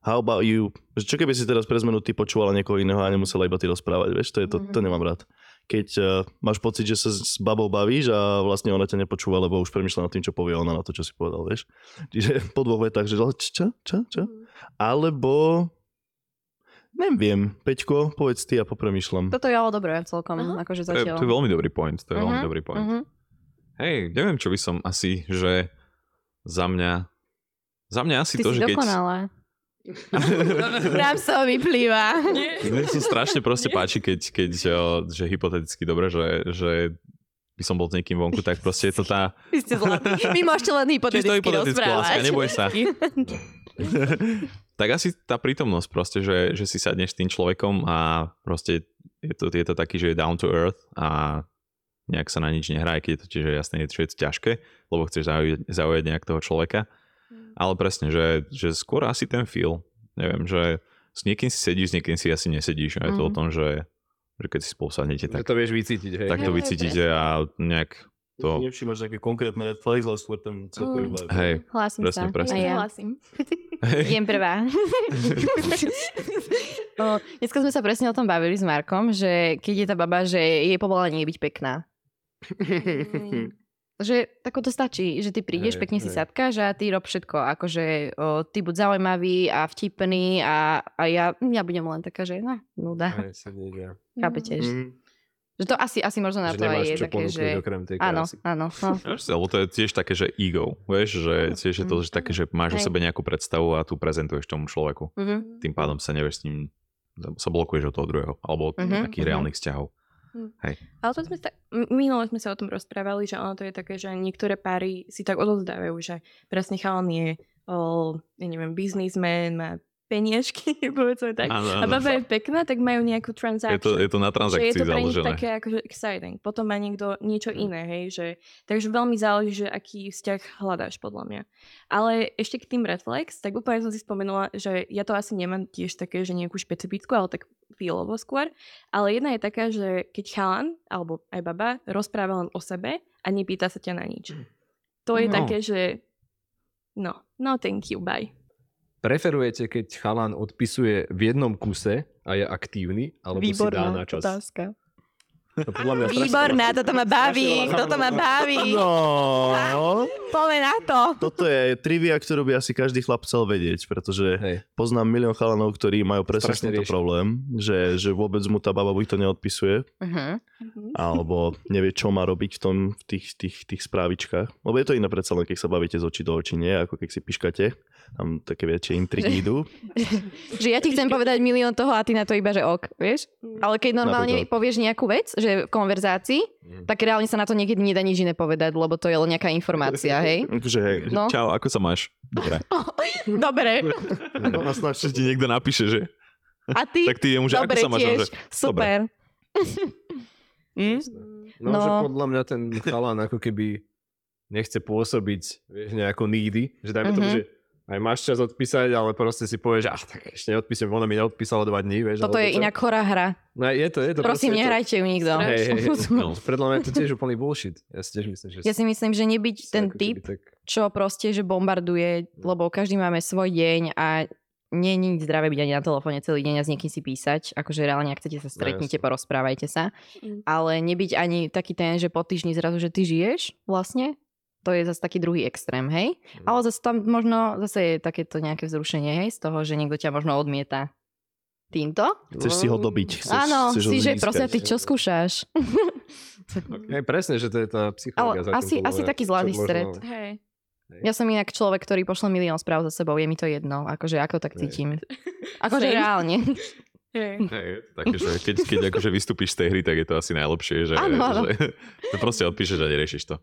how about you? Že čo keby si teraz pre zmenu ty počúvala niekoho iného a nemusela iba ty rozprávať, vieš? To, je to, to nemám rád. Keď uh, máš pocit, že sa s babou bavíš a vlastne ona ťa nepočúva, lebo už premyšľa nad tým, čo povie ona na to, čo si povedal, vieš? Čiže po dvoch vetách, že čo, čo, čo? Alebo, neviem, Peťko, povedz ty a popremýšľam. Toto je ale dobré celkom, Aha. akože To je, zatiaľ. to je veľmi dobrý point, to je veľmi Mhm, dobrý point. mhm. Hej, neviem, čo by som asi, že za mňa, za mňa asi Ty to, si že keď... dokonalá. Nám sa vyplýva. Mne sa strašne proste páči, keď, keď že hypoteticky dobre, že, že by som bol s niekým vonku, tak proste je to tá... Vy ste zlatí. Vy môžete len Čisto hypoteticky hypotetickú láska, neboj sa. tak asi tá prítomnosť proste, že, že si sadneš s tým človekom a proste je to, je to taký, že je down to earth a nejak sa na nič nehrá, aj keď je to tiež jasné, že je to ťažké, lebo chceš zaujať, zaujať nejak toho človeka. Ale presne, že, že skôr asi ten feel. Neviem, že s niekým si sedíš, s niekým si asi nesedíš. A je to o Mhm. tom, že, že keď si spolu sadnete, Tak tak, to vieš vycítiť, hej. tak to Hej, vycítite a nejak to... Nevšímaš nejaké konkrétne red flags, ale skôr ten celkový Mm. Hej, Hlásim Presne, sa. presne. A ja. Hlasím. Idem prvá. o, dneska sme sa presne o tom bavili s Markom, že keď je tá baba, že jej povolanie je byť pekná. Že tako to stačí, že ty prídeš, Hej, pekne si hej. sadkáš a ty rob všetko. Akože o, ty buď zaujímavý a vtipný a, a ja, ja budem len taká, že no, nuda. Hej. Chápete? Že, Mm. že to asi, asi možno na Že to aj nemáš je čo také, že... okrem tej Áno, áno. No. Si, Lebo to je tiež také, že ego, vieš, že tiež je to že také, že máš o Hej. sebe nejakú predstavu a tu prezentuješ tomu človeku. Mhm. Tým pádom sa nevieš s ním, sa blokuješ od toho druhého, alebo od Mhm, nejakých mhm. reálnych vzťahov. Ale to sme sa, m- minule sme sa o tom rozprávali, že ono to je také, že niektoré páry si tak odozdávajú, že presne chalan je, o, ja neviem, biznismen, má peniažky, povedzme tak. Áno, A áno. baba je pekná, tak majú nejakú Je transaction. to, je to na že je transakcii to pre nich také akože exciting. Potom má niekto niečo iné, hej, že... Takže veľmi záleží, že aký vzťah hľadáš, podľa mňa. Ale ešte k tým reflex, tak úplne som si spomenula, že ja to asi nemám tiež také, že nejakú špecifickú, ale tak feelovo skôr. Ale jedna je taká, že keď chalan, alebo aj baba, rozpráva len o sebe a nepýta sa ťa na nič. To je No. také, že no, no thank you, bye. Preferujete, keď chalan odpisuje v jednom kuse a je aktívny, alebo si dá na čas? otázka. To podľa mňa Výborná, toto ma baví, toto ma baví. No, Poďme na to. toto je trivia, ktorú by asi každý chlap chcel vedieť, pretože Hej. poznám milión chalanov, ktorí majú presne tento problém, že, že vôbec mu tá baba buď to neodpisuje, Uh-huh. alebo nevie, čo má robiť v, tom, v tých, tých, tých správičkách. Lebo je to iné predsa len, keď sa bavíte z očí do očí, nie? Ako keď si piškate. Tam také väčšie intrigy idú. Že ja ti chcem povedať milión toho a ty na to iba, že ok, vieš? Ale keď normálne Napríklad. povieš nejakú vec, že v konverzácii, Mm. tak reálne sa na to niekedy nedá nič iné povedať, lebo to je len nejaká informácia, hej? Akože, hej. No. Čau, ako sa máš? Dobre. Dobre. No, snaž Že ti niekto napíše, že? A ty? Tak ty jemu, že ako Dobre sa máš? tiež. Že, Super. Hm? No, No. že podľa mňa ten chalan ako keby nechce pôsobiť vieš, nejako needy, že dajme tomu, Mhm. že aj máš čas odpísať, ale proste si povieš, že ach, tak ešte neodpísem, ono mi neodpísalo dva dní, vieš. Toto je čo. inak chorá hra. No je to, je to. Prosím, to- nehrajte ju nikto. Hej, hej, hej. No. Podľa mňa je to tiež úplný bullshit. Ja si tiež myslím, že... Ja si myslím, že nebyť ten typ, Tak... čo proste, že bombarduje, lebo každý máme svoj deň a nie je nič zdravé byť ani na telefóne celý deň a s niekým si písať. Akože reálne, ak chcete sa stretnite, jasne. porozprávajte sa. Mm. Ale nebyť ani taký ten, že po týždni zrazu, že ty žiješ vlastne. To je zase taký druhý extrém, hej? Mm. Ale zase tam možno, zase je takéto nejaké vzrušenie, hej? Z toho, že niekto ťa možno odmieta týmto. Chceš si ho dobiť. Chceš, Áno, chceš si, že proste ty čo skúšaš? Hej, presne, že to je tá psychológia. Ale asi- asi taký zlatý možno- stred. Hej. Ja som inak človek, ktorý pošle milión správ za sebou, je mi to jedno, akože ako tak cítim. Akože reálne. Hej. Hej, je to také, že keď, keď akože vystúpiš z tej hry, tak je to asi najlepšie, že, Áno, áno. že to proste odpíšeš a neriešiš to.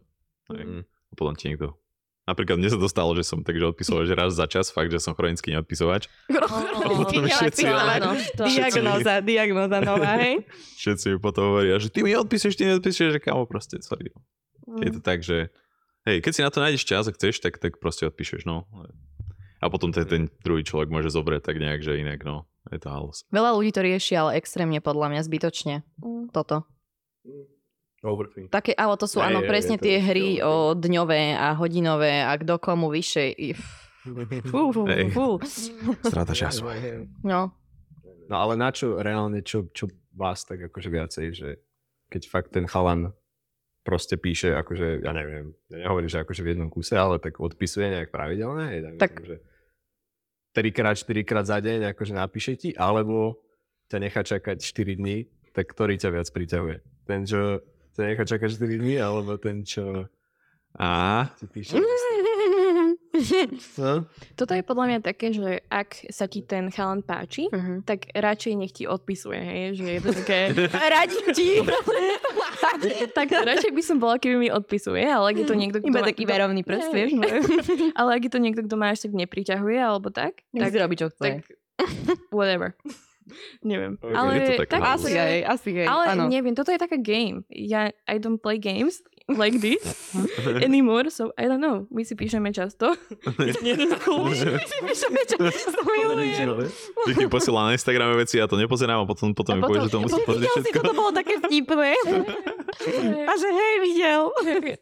Hej. Mm. A potom ti niekto Napríklad mne sa to stalo, že som takže odpisoval, že raz za čas, fakt, že som chronický neodpisovač. Áno, to- Diagnóza, diagnóza nová, hej? Všetci mi potom hovoria, že ty mi odpíšeš, ty mi odpíšeš, že kamo proste, sorry. Je to tak, že hej, keď si na to nájdeš čas a chceš, tak, tak proste odpíšeš, no. A potom ten, ten druhý človek môže zobrať tak nejak, že inak, no. Je to halus. Veľa ľudí to rieši, ale extrémne podľa mňa, zbytočne. Mm. Toto. Overthink. Také, ale to sú áno, presne je tie určite hry o dňové a hodinové a kto komu vyššie. Fú, fú, fú. Strata času. No, No ale na čo reálne, čo, čo vás tak akože viacej, že keď fakt ten chalan proste píše, akože, ja neviem, ja nehovorím, že akože v jednom kuse, ale tak odpisuje nejak pravidelne, hej, dajme Tak- že trikrát, štyrikrát za deň akože napíše ti, alebo ťa nechá čakať 4 dní, tak ktorý ťa viac priťahuje? Ten, čo ťa nechá čakať 4 dní, alebo ten, čo A ti píše? No? Toto je podľa mňa také, že ak sa ti ten chalan páči, Mhm. tak radšej nech ti odpisuje, hej, že je to také... Radím ti. tak radšej by som bola, keby mi odpisuje, ale ak je to niekto, kto Iba ma- taký kto- verovný prst, vieš. no. ale ak je to niekto, kto ma až tak nepriťahuje, alebo tak, Tak tak, si robí, čo chce. tak whatever. Neviem. Ok, ale je to také tak, Asi hej, asi hej. ale áno. neviem, toto je taká game. Ja, I don't play games like this anymore, so I don't know. My si píšeme často. Nie to cool. My si píšeme často. že ti posiela na Instagrame veci a to nepozerám a potom, potom mi povie, že to musí pozrieť Videl si, všetko. toto bolo také vtipné. A že hej, videl.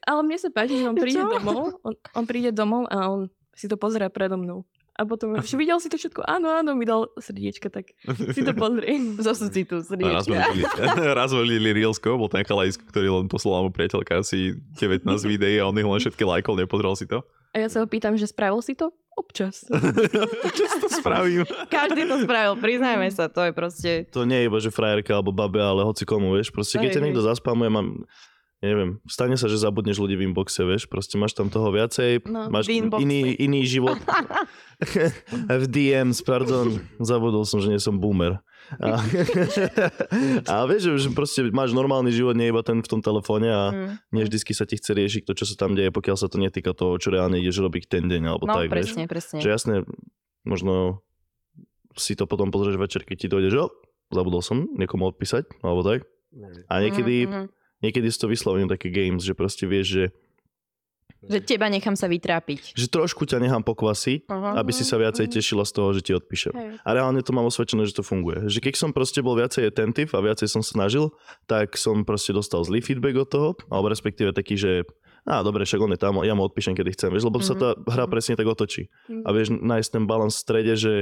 Ale mne sa páči, že on príde Čo? domov, on, on príde domov a on si to pozerá predo mnou. A potom, že videl si to všetko? Áno, áno, mi dal srdiečka, tak si to pozri. Zo citu, A raz sme videli, raz sme videli Reelsko, bol ten chalajsk, ktorý len poslal mu priateľka asi 19 videí a on ich len všetky lajkol, nepozrel si to. A ja sa ho pýtam, že spravil si to? Občas. Si to spravil? Každý to spravil, priznajme sa, to je proste... To nie je iba, že frajerka alebo babe, ale hoci komu, vieš. Proste keď ťa niekto zaspamuje, mám, neviem, stane sa, že zabudneš ľudí v inboxe, vieš. Proste máš tam toho viacej, No, máš iný, iný život. v DMs, pardon, zabudol som, že nie som boomer. A, a vieš, že- proste máš normálny život, nie iba ten v tom telefóne a Mm. nie vždycky sa ti chce riešiť to, čo sa tam deje, pokiaľ sa to netýka toho, čo reálne ideš robiť ten deň, alebo No, tak, vieš. presne, presne. Že jasne, možno si to potom pozrieš večer, keď ti dojde, že oh, zabudol som niekomu odpísať, alebo tak. A niekedy, Mm, mm. Niekedy sú to vyslovene také games, že proste vieš, že, Že teba nechám sa vytrápiť. že trošku ťa nechám pokvasiť, Aha. aby si sa viacej tešila z toho, že ti odpíšem. Hej. A reálne to mám osvedčené, že to funguje. Že keď som proste bol viacej attentive a viacej som snažil, tak som proste dostal zlý feedback od toho, alebo respektíve taký, že á, dobre, však on je tam, ja mu odpíšem, kedy chcem, vieš, lebo sa tá hra presne tak otočí. Mhm. A vieš nájsť ten balans v strede, že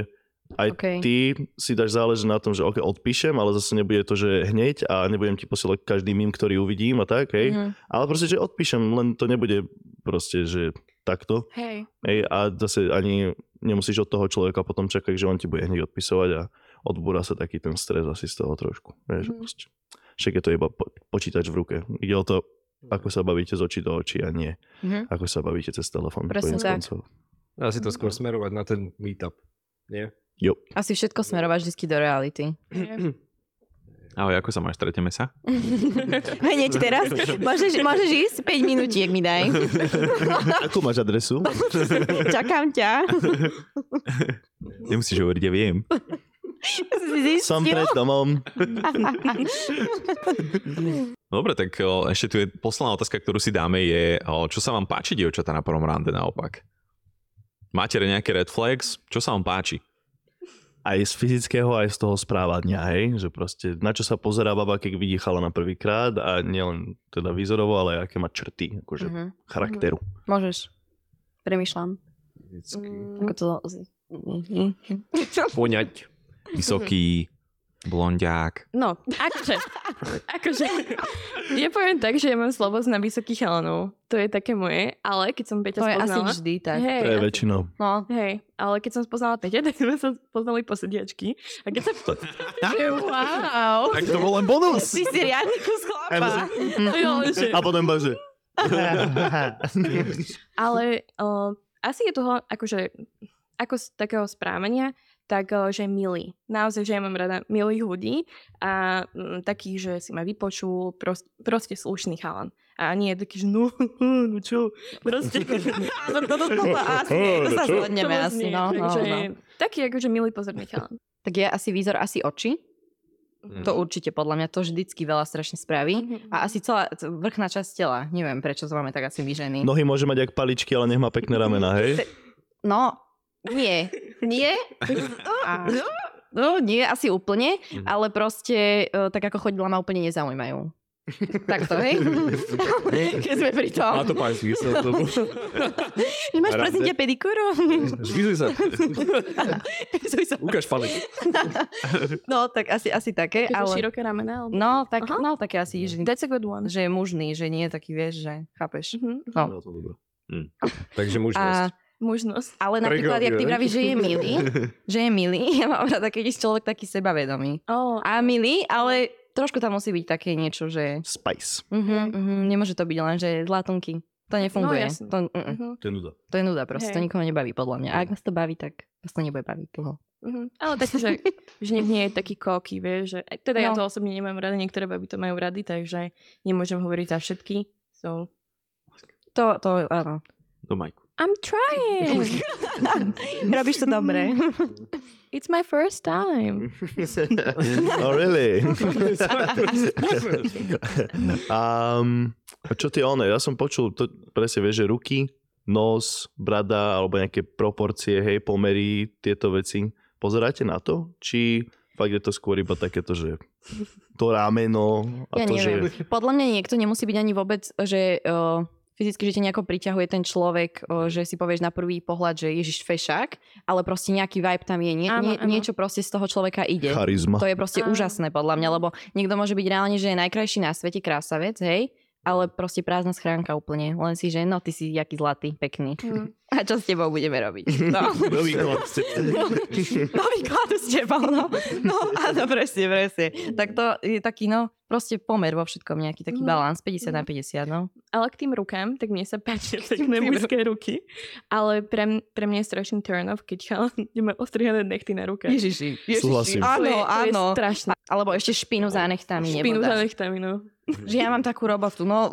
aj OK. ty si dáš záležať na tom, že ok, odpíšem, ale zase nebude to, že hneď a nebudem ti posielať každý mím, ktorý uvidím a tak, hej. Mhm. Ale proste, že odpíšem, len to nebude proste, že takto. Hej. Hej, a zase ani nemusíš od toho človeka potom čakať, že on ti bude hneď odpisovať a odbúra sa taký ten stres asi z toho trošku. Vieš, Mhm. proste. Však je to iba po- počítač v ruke. Ide o to, ako sa bavíte z očí do očí a nie Mhm. ako sa bavíte cez telefón. Presne tak. koncov. Dá si to skôr smerovať na ten meetup. Nie? Jo. Asi všetko smerovať vždy do reality. Ahoj, ako sa máš? Stretneme sa? Hneď teraz? Môžeš, môžeš ísť? 5 minútiek mi daj. Akú máš adresu? Čakám ťa. Nemusíš hovoriť, ja viem. Si Som zistil? pred domom. Dobre, tak o, ešte tu je posledná otázka, ktorú si dáme, je, o, čo sa vám páči, dievčatá, na prvom rande naopak? Máte nejaké red flags? Čo sa vám páči? Aj z fyzického, aj z toho správania, hej? Že proste na čo sa pozerá baba, keď vidí chalana prvýkrát a nielen teda výzorovo, ale aj aké má črty, akože Mhm. charakteru. Môžeš. Premýšľam. Vždycky. Ako to... Poňať. Vysoký, blondiák. No, akože, akože, ja poviem tak, že ja mám slabosť na vysokých chalanov. To je také moje, ale keď som Peťa To je asi spoznala... vždy tak. Hej, To je väčšinou. No. Hej, ale keď som spoznala Peťa, tak sme sa poznali po sediačky. A keď sa... Wow. Tak to bol len bonus. Ty si riadny kus chlapa. A potom baže. Ale uh, asi je to hla- akože, ako z takého správania, tak uh, že milý. Naozaj, že ja mám rada milých ľudí a mm, taký, že si ma vypočul, prost, proste slušný chalan. A nie je taký, že no, no čo, proste. To, to, to, to, to, asi, to sa zhodneme asi. No, no, no. Taký akože milý pozorný chalan. Tak je asi výzor, asi oči. To určite podľa mňa to vždycky veľa strašne spraví. A asi celá vrchná časť tela. Neviem, prečo to máme tak asi vyžený. Nohy môže mať jak paličky, ale nech má pekné ramena, hej? No, nie. Nie? A, no, nie asi úplne, ale proste e, tak ako chodila ma úplne nezaujímajú. Takto, hej? Keď sme pri Má tom. to pán smysel. To bol... Nemáš prosím ťa pedikúru? Zvyzuj sa. Vyzuj sa. Ukáž palik. No, tak asi, asi také, Ale... ale... široké ramena. Alebo... No, tak, Aha. no, také asi, že, That's a good one. že je mužný, že nie je taký, vieš, že chápeš. Mhm. No. Takže A, mužnosť. Možnosť. ale napríklad, jak ty vravíš, že je milý, že je milý, ja mám rada, keď je človek taký sebavedomý. Oh, A milý, ale trošku tam musí byť také niečo, že Spice. uh-huh, uh-huh, nemôže to byť len, že zlatonky. To nefunguje. No, to, uh-uh. To je nuda. to je nuda proste, Hej. to nikoho nebaví podľa mňa. A ak nás to baví, tak nás to nebude baviť dlho. Mhm. Ale tak, že, že nech nie je taký koky, vieš, že teda ja No. to osobne nemám rada, niektoré baby to majú rady, takže nemôžem hovoriť za všetky. So, To, to, áno. Do majku. I'm trying. Robíš to dobre. It's my first time. oh, really? um, a čo tie one? Ja som počul, to presne vieš, že ruky, nos, brada, alebo nejaké proporcie, hej, pomery, tieto veci. Pozeráte na to? Či fakt je to skôr iba takéto, že to rameno a Ja to, neviem. že... Podľa mňa niekto nemusí byť ani vôbec, že uh, fyzicky, že ťa nejako priťahuje ten človek, že si povieš na prvý pohľad, že ježiš fešák, ale proste nejaký vibe tam je. Nie, Áno, nie, áno. niečo proste z toho človeka ide. Charizma. To je proste Áno. úžasné podľa mňa, lebo niekto môže byť reálne, že je najkrajší na svete, krásavec, hej, ale proste prázdna schránka úplne. Len si, že no, ty si jaký zlatý, pekný. Mm. A čo s tebou budeme robiť? No. Nový klad. Nový klad s tebou, no. No, áno, presne, presne. Tak to je taký, no, proste pomer vo všetkom, nejaký taký Mhm. balans, 50 na 50, no. Ale k tým rukám, tak mne sa páčia pekné mužské ruky. Ale pre, m- pre mňa je strašný turn off, keď chalan nemá ostrihané nechty na rukách. Ježiši, ježiši. Súhlasím. Je- Áno, to je áno. strašné. Alebo ešte špinu za nechtami Špinu za nebodá. nechtami, no. Že ja mám takú robotu, no.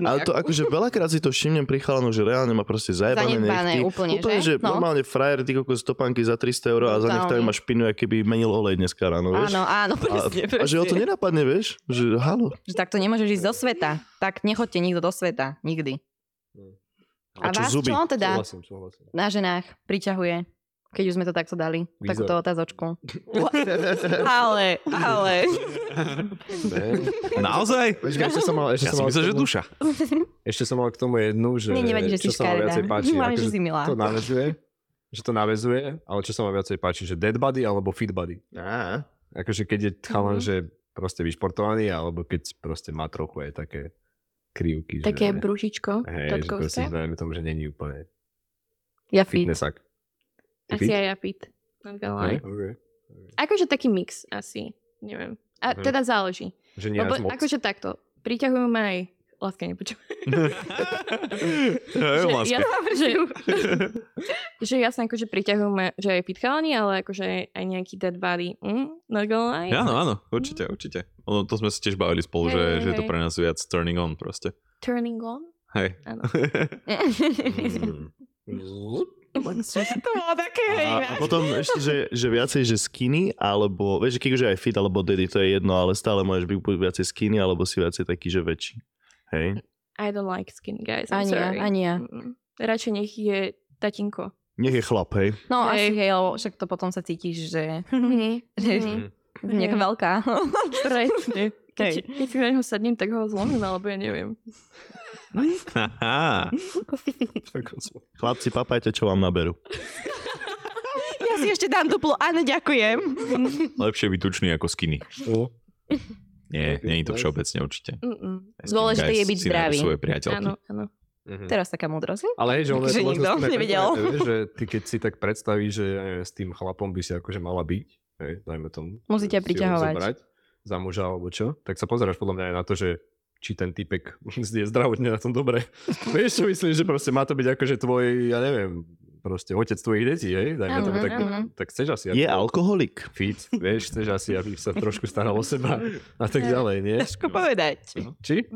Ale to akože veľakrát si to všimnem pri chalanu, že reálne má proste zajebané Zanedbané nechty. úplne, úplne, že? že? No. normálne frajer, ty kokos topánky za 300 eur a za Totálne. nechtami má špinu, aké by menil olej dneska ráno, vieš? Áno, áno, A, presne, presne. a že ho to nenapadne, vieš? Že halo. Že takto nemôžeš ísť do sveta. Tak nechoďte nikto do sveta. Nikdy. A A, čo vás zuby? čo teda Súhlasím, súhlasím. na ženách priťahuje? Keď už sme to takto dali. Výzor. Takúto otázočku. ale, ale. Naozaj? Počkaj, ešte som mal, ešte Ja som mal, myslel, k že tomu, duša. ešte som mal k tomu jednu, že Mne nevadí, že čo sa viacej páči. Hlavne, že akože si milá. To navezuje, že to navezuje, ale čo sa ma viacej páči, že dead body alebo fit body. Á. Akože keď je chalan, Mhm. že proste vyšportovaný, alebo keď proste má trochu aj také krivky. Také že, hej, že proste, tomu, že není úplne Ja fit. fitnessak. Asi fit? aj ja fit. Not gonna lie. Hej? Okay. Akože taký mix asi. Neviem. A Mhm. teda záleží. Že nie Lebo až moc. akože takto. Priťahujú ma aj... Láska, nepočujem. Hej, láska. ja, že, že jasne akože priťahujú ma, že aj fit chalani, ale akože aj nejaký dead body. Mm, not gonna lie. Áno, áno, určite, určite. Ono, to sme si tiež bavili spolu, Hej, že, hej, že je to pre nás viac turning on proste. Turning on? Hej. Áno. Mm. to bolo také A, a potom ešte, že, že viacej, že skinny, alebo, vieš, že keď už je aj fit, alebo daddy, to je jedno, ale stále môžeš byť buď viacej skinny, alebo si viacej taký, že väčší. Hej? I don't like skinny guys. I'm Ani ja, sorry. ani ja. Radšej nech je Tatinko. Nech je chlap, hej. No Hej. asi hej, lebo však to potom sa cítiš, že Mhm. že Mhm. nejaká veľká. Presne. Keď, keď si na neho sadnem, tak ho zlomím, alebo ja neviem. Haha. Chlapci, papajte, čo vám naberú. Ja si ešte dám duplo, áno, ďakujem. Lepšie byť tučný ako skinny. O, Nie, nie je to všeobecne určite. Dôležité je byť zdravý. svoje priateľky. Áno, áno. mhm. Teraz taká múdrosť. Ale hej, že ono je nikto aj nevedel. že ty keď si tak predstavíš, že ja neviem, s tým chlapom by si akože mala byť, hej, dajme tomu. Musí ťa si ho priťahovať. zobrať za muža alebo čo, tak sa pozeráš podľa mňa aj na to, že či ten typek je zdravotne na tom dobre. Vieš čo myslím, že proste má to byť akože tvoj, ja neviem, proste otec tvojich detí, hej? Dajme Áno, tomu, tak, áno. tak chceš asi Je ako alkoholik. fit, vieš, chceš asi, aby sa trošku staral o seba a tak ďalej, nie? Ťažko povedať. Či?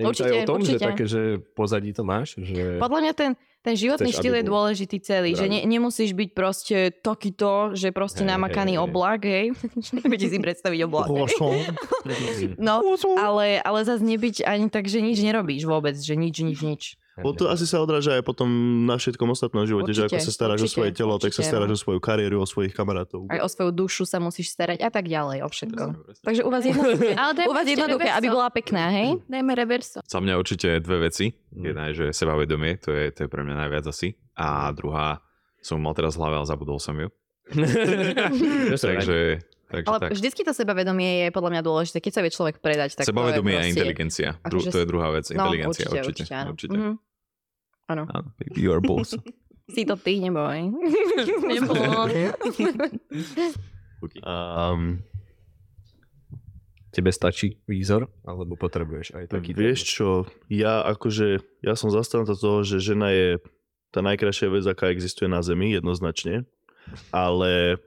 To aj Určite, o tom, že určite. také, že pozadí to máš, že... Podľa mňa ten, ten životný Chceš, štýl je bol dôležitý celý, že zdravý. ne, nemusíš byť proste takýto, že proste Hej, namakaný hej. oblak, hej. Nebudete si predstaviť oblak. No, ale, ale zase nebyť ani tak, že nič nerobíš vôbec, že nič, nič, nič. Bo to asi sa odráža aj potom na všetkom ostatnom živote, že ako Určite, sa staráš o určite, svoje telo, tak sa určite, staráš no. o svoju kariéru, o svojich kamarátov. Aj o svoju dušu sa musíš starať a tak ďalej, o všetko. Takže u vás jednoduché. Ale U vás jednoduché, aby bola pekná, hej? Dajme reverso. Za mňa určite dve veci. Mm. Jedna je, že sebavedomie, to je, to je pre mňa najviac asi. A druhá, som mal teraz v hlave, ale zabudol som ju. Takže, takže Ale tak. vždycky to sebavedomie je podľa mňa dôležité. Keď sa vie človek predať, tak Sebavedomie to je a inteligencia. Dru- akože to je druhá vec. No, Inteligencia, určite, určite. určite, áno. určite. Mhm. Áno, baby, you are boss. Si to ty, neboj. Nebolo. Um, Tebe stačí výzor, alebo potrebuješ aj taký? vieš čo, ja akože, ja som zastanca toho, že žena je tá najkrajšia vec, aká existuje na Zemi, jednoznačne. Ale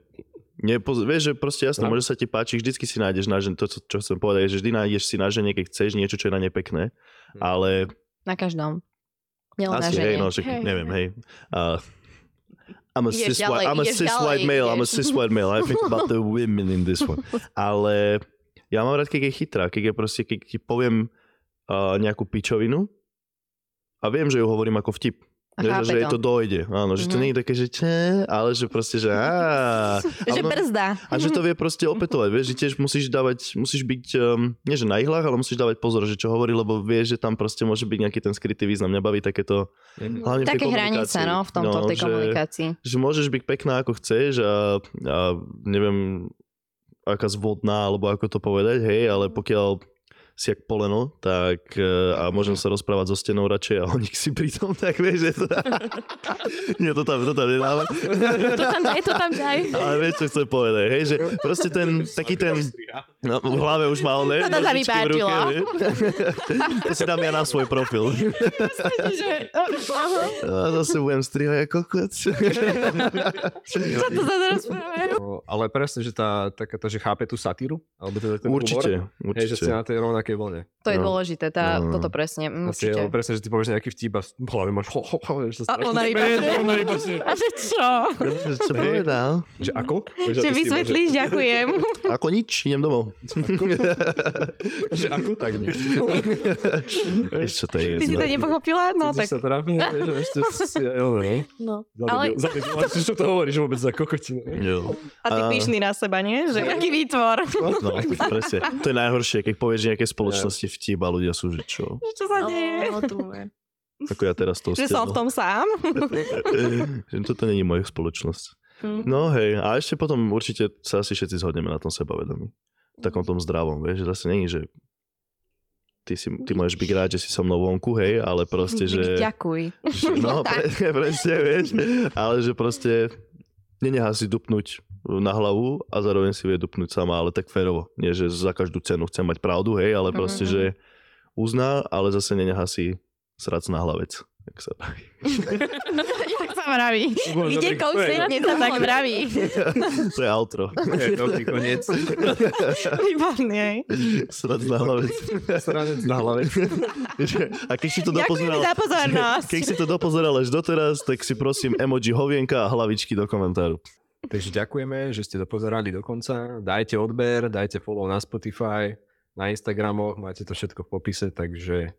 Nepoz- vieš, že proste jasne, No. môže sa ti páčiť, vždycky si nájdeš na žene, to, čo, čo chcem povedať, je, že vždy nájdeš si na žene, keď chceš niečo, čo je na ne pekné, Hm. ale Na každom. Asi, hej, no, však neviem, hej. Uh, I'm a Ideš cis ďalej, white, I'm a ideš cis ďalej, white male, I'm a ideš. cis white male. I think about the women in this one. Ale ja mám rád, keď je chytrá, keď je proste, keď ti poviem uh, nejakú pičovinu a viem, že ju hovorím ako vtip. Chápe že jej to dojde. Áno, že to Mhm. nie je také, že če, ale že proste, že á. Že A ono- brzda. a že to vie proste opätovať, vieš, že tiež musíš dávať, musíš byť, um, nie že na ihlách, ale musíš dávať pozor, že čo hovorí, lebo vieš, že tam proste môže byť nejaký ten skrytý význam. Mňa baví takéto, hlavne v tej Také hranice, no, v tomto, v tej že- komunikácii. že môžeš byť pekná ako chceš a, a neviem, aká zvodná, alebo ako to povedať, hej, ale pokiaľ si jak poleno, tak e, a môžem sa rozprávať so stenou radšej a o nich si pritom, tak vieš, že to... Nie, to tam, to tam nedávam. To tam daj, to tam daj. Ale vieš, čo chcem povedať, hej, že proste ten, taký ten, no, v hlave už mal, ne? Toto sa mi Nožičky v ruke, to si dám ja na svoj profil. A zase budem strihať ako kokot. Čo to za? No, ale presne, že tá, takáto, že chápe tú satíru? Alebo teda ten Určite, humor? Hej, že ste určite. na tej rovnakej vlne. To je No. dôležité, tá, No. toto presne. mm, Asi, Určite. ale presne, že ty povieš nejaký vtip a v hlave máš ho, ho, ho, že sa A ona iba- a že čo? Čo povedal? Že ako? Že vysvetlíš, ďakujem. Ako nič, idem domov. Že ako? Tak nie. Vieš, čo to je? Ty si to nepochopila? No tak sa že ešte si No. Ale... Čo to hovoríš vôbec za kokotinu? Jo. a ty pyšný na seba, nie? Že aký výtvor. No, presne. To je najhoršie, keď povieš nejaké spoločnosti vtip a ľudia sú, že čo? Čo sa deje? No, to je. Ako ja teraz to Že som v tom sám. Že toto není moja spoločnosť. Hm. No hej, a ešte potom určite sa asi všetci zhodneme na tom sebavedomí. V takom tom zdravom, vieš, že zase není, že ty, si, ty môžeš byť rád, že si so mnou vonku, hej, ale proste, že... Ďakuj. že no, pre, presne, vieš, ale že proste nenechá si dupnúť na hlavu a zároveň si vie dupnúť sama, ale tak férovo. Nie, že za každú cenu chcem mať pravdu, hej, ale proste, Mhm, že uzná, ale zase nenechá si srac na hlavec. Jak sa praví. Jak sa vraví? bol Ide hneď sa tak vraví. to je outro. Je, Dobrý koniec. Výborný, hej. Srac na hlavec. Stranec na hlave. A keď si to Ďakujem dopozeral, za pozornosť. keď si to dopozeral až doteraz, tak si prosím emoji hovienka a hlavičky do komentáru. Takže ďakujeme, že ste to pozerali do konca. Dajte odber, dajte follow na Spotify, na Instagramoch, máte to všetko v popise, takže,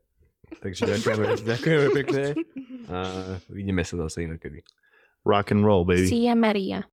takže ďakujeme, ďakujeme pekne. A vidíme sa zase inokedy. Rock and roll, baby. Sia Maria.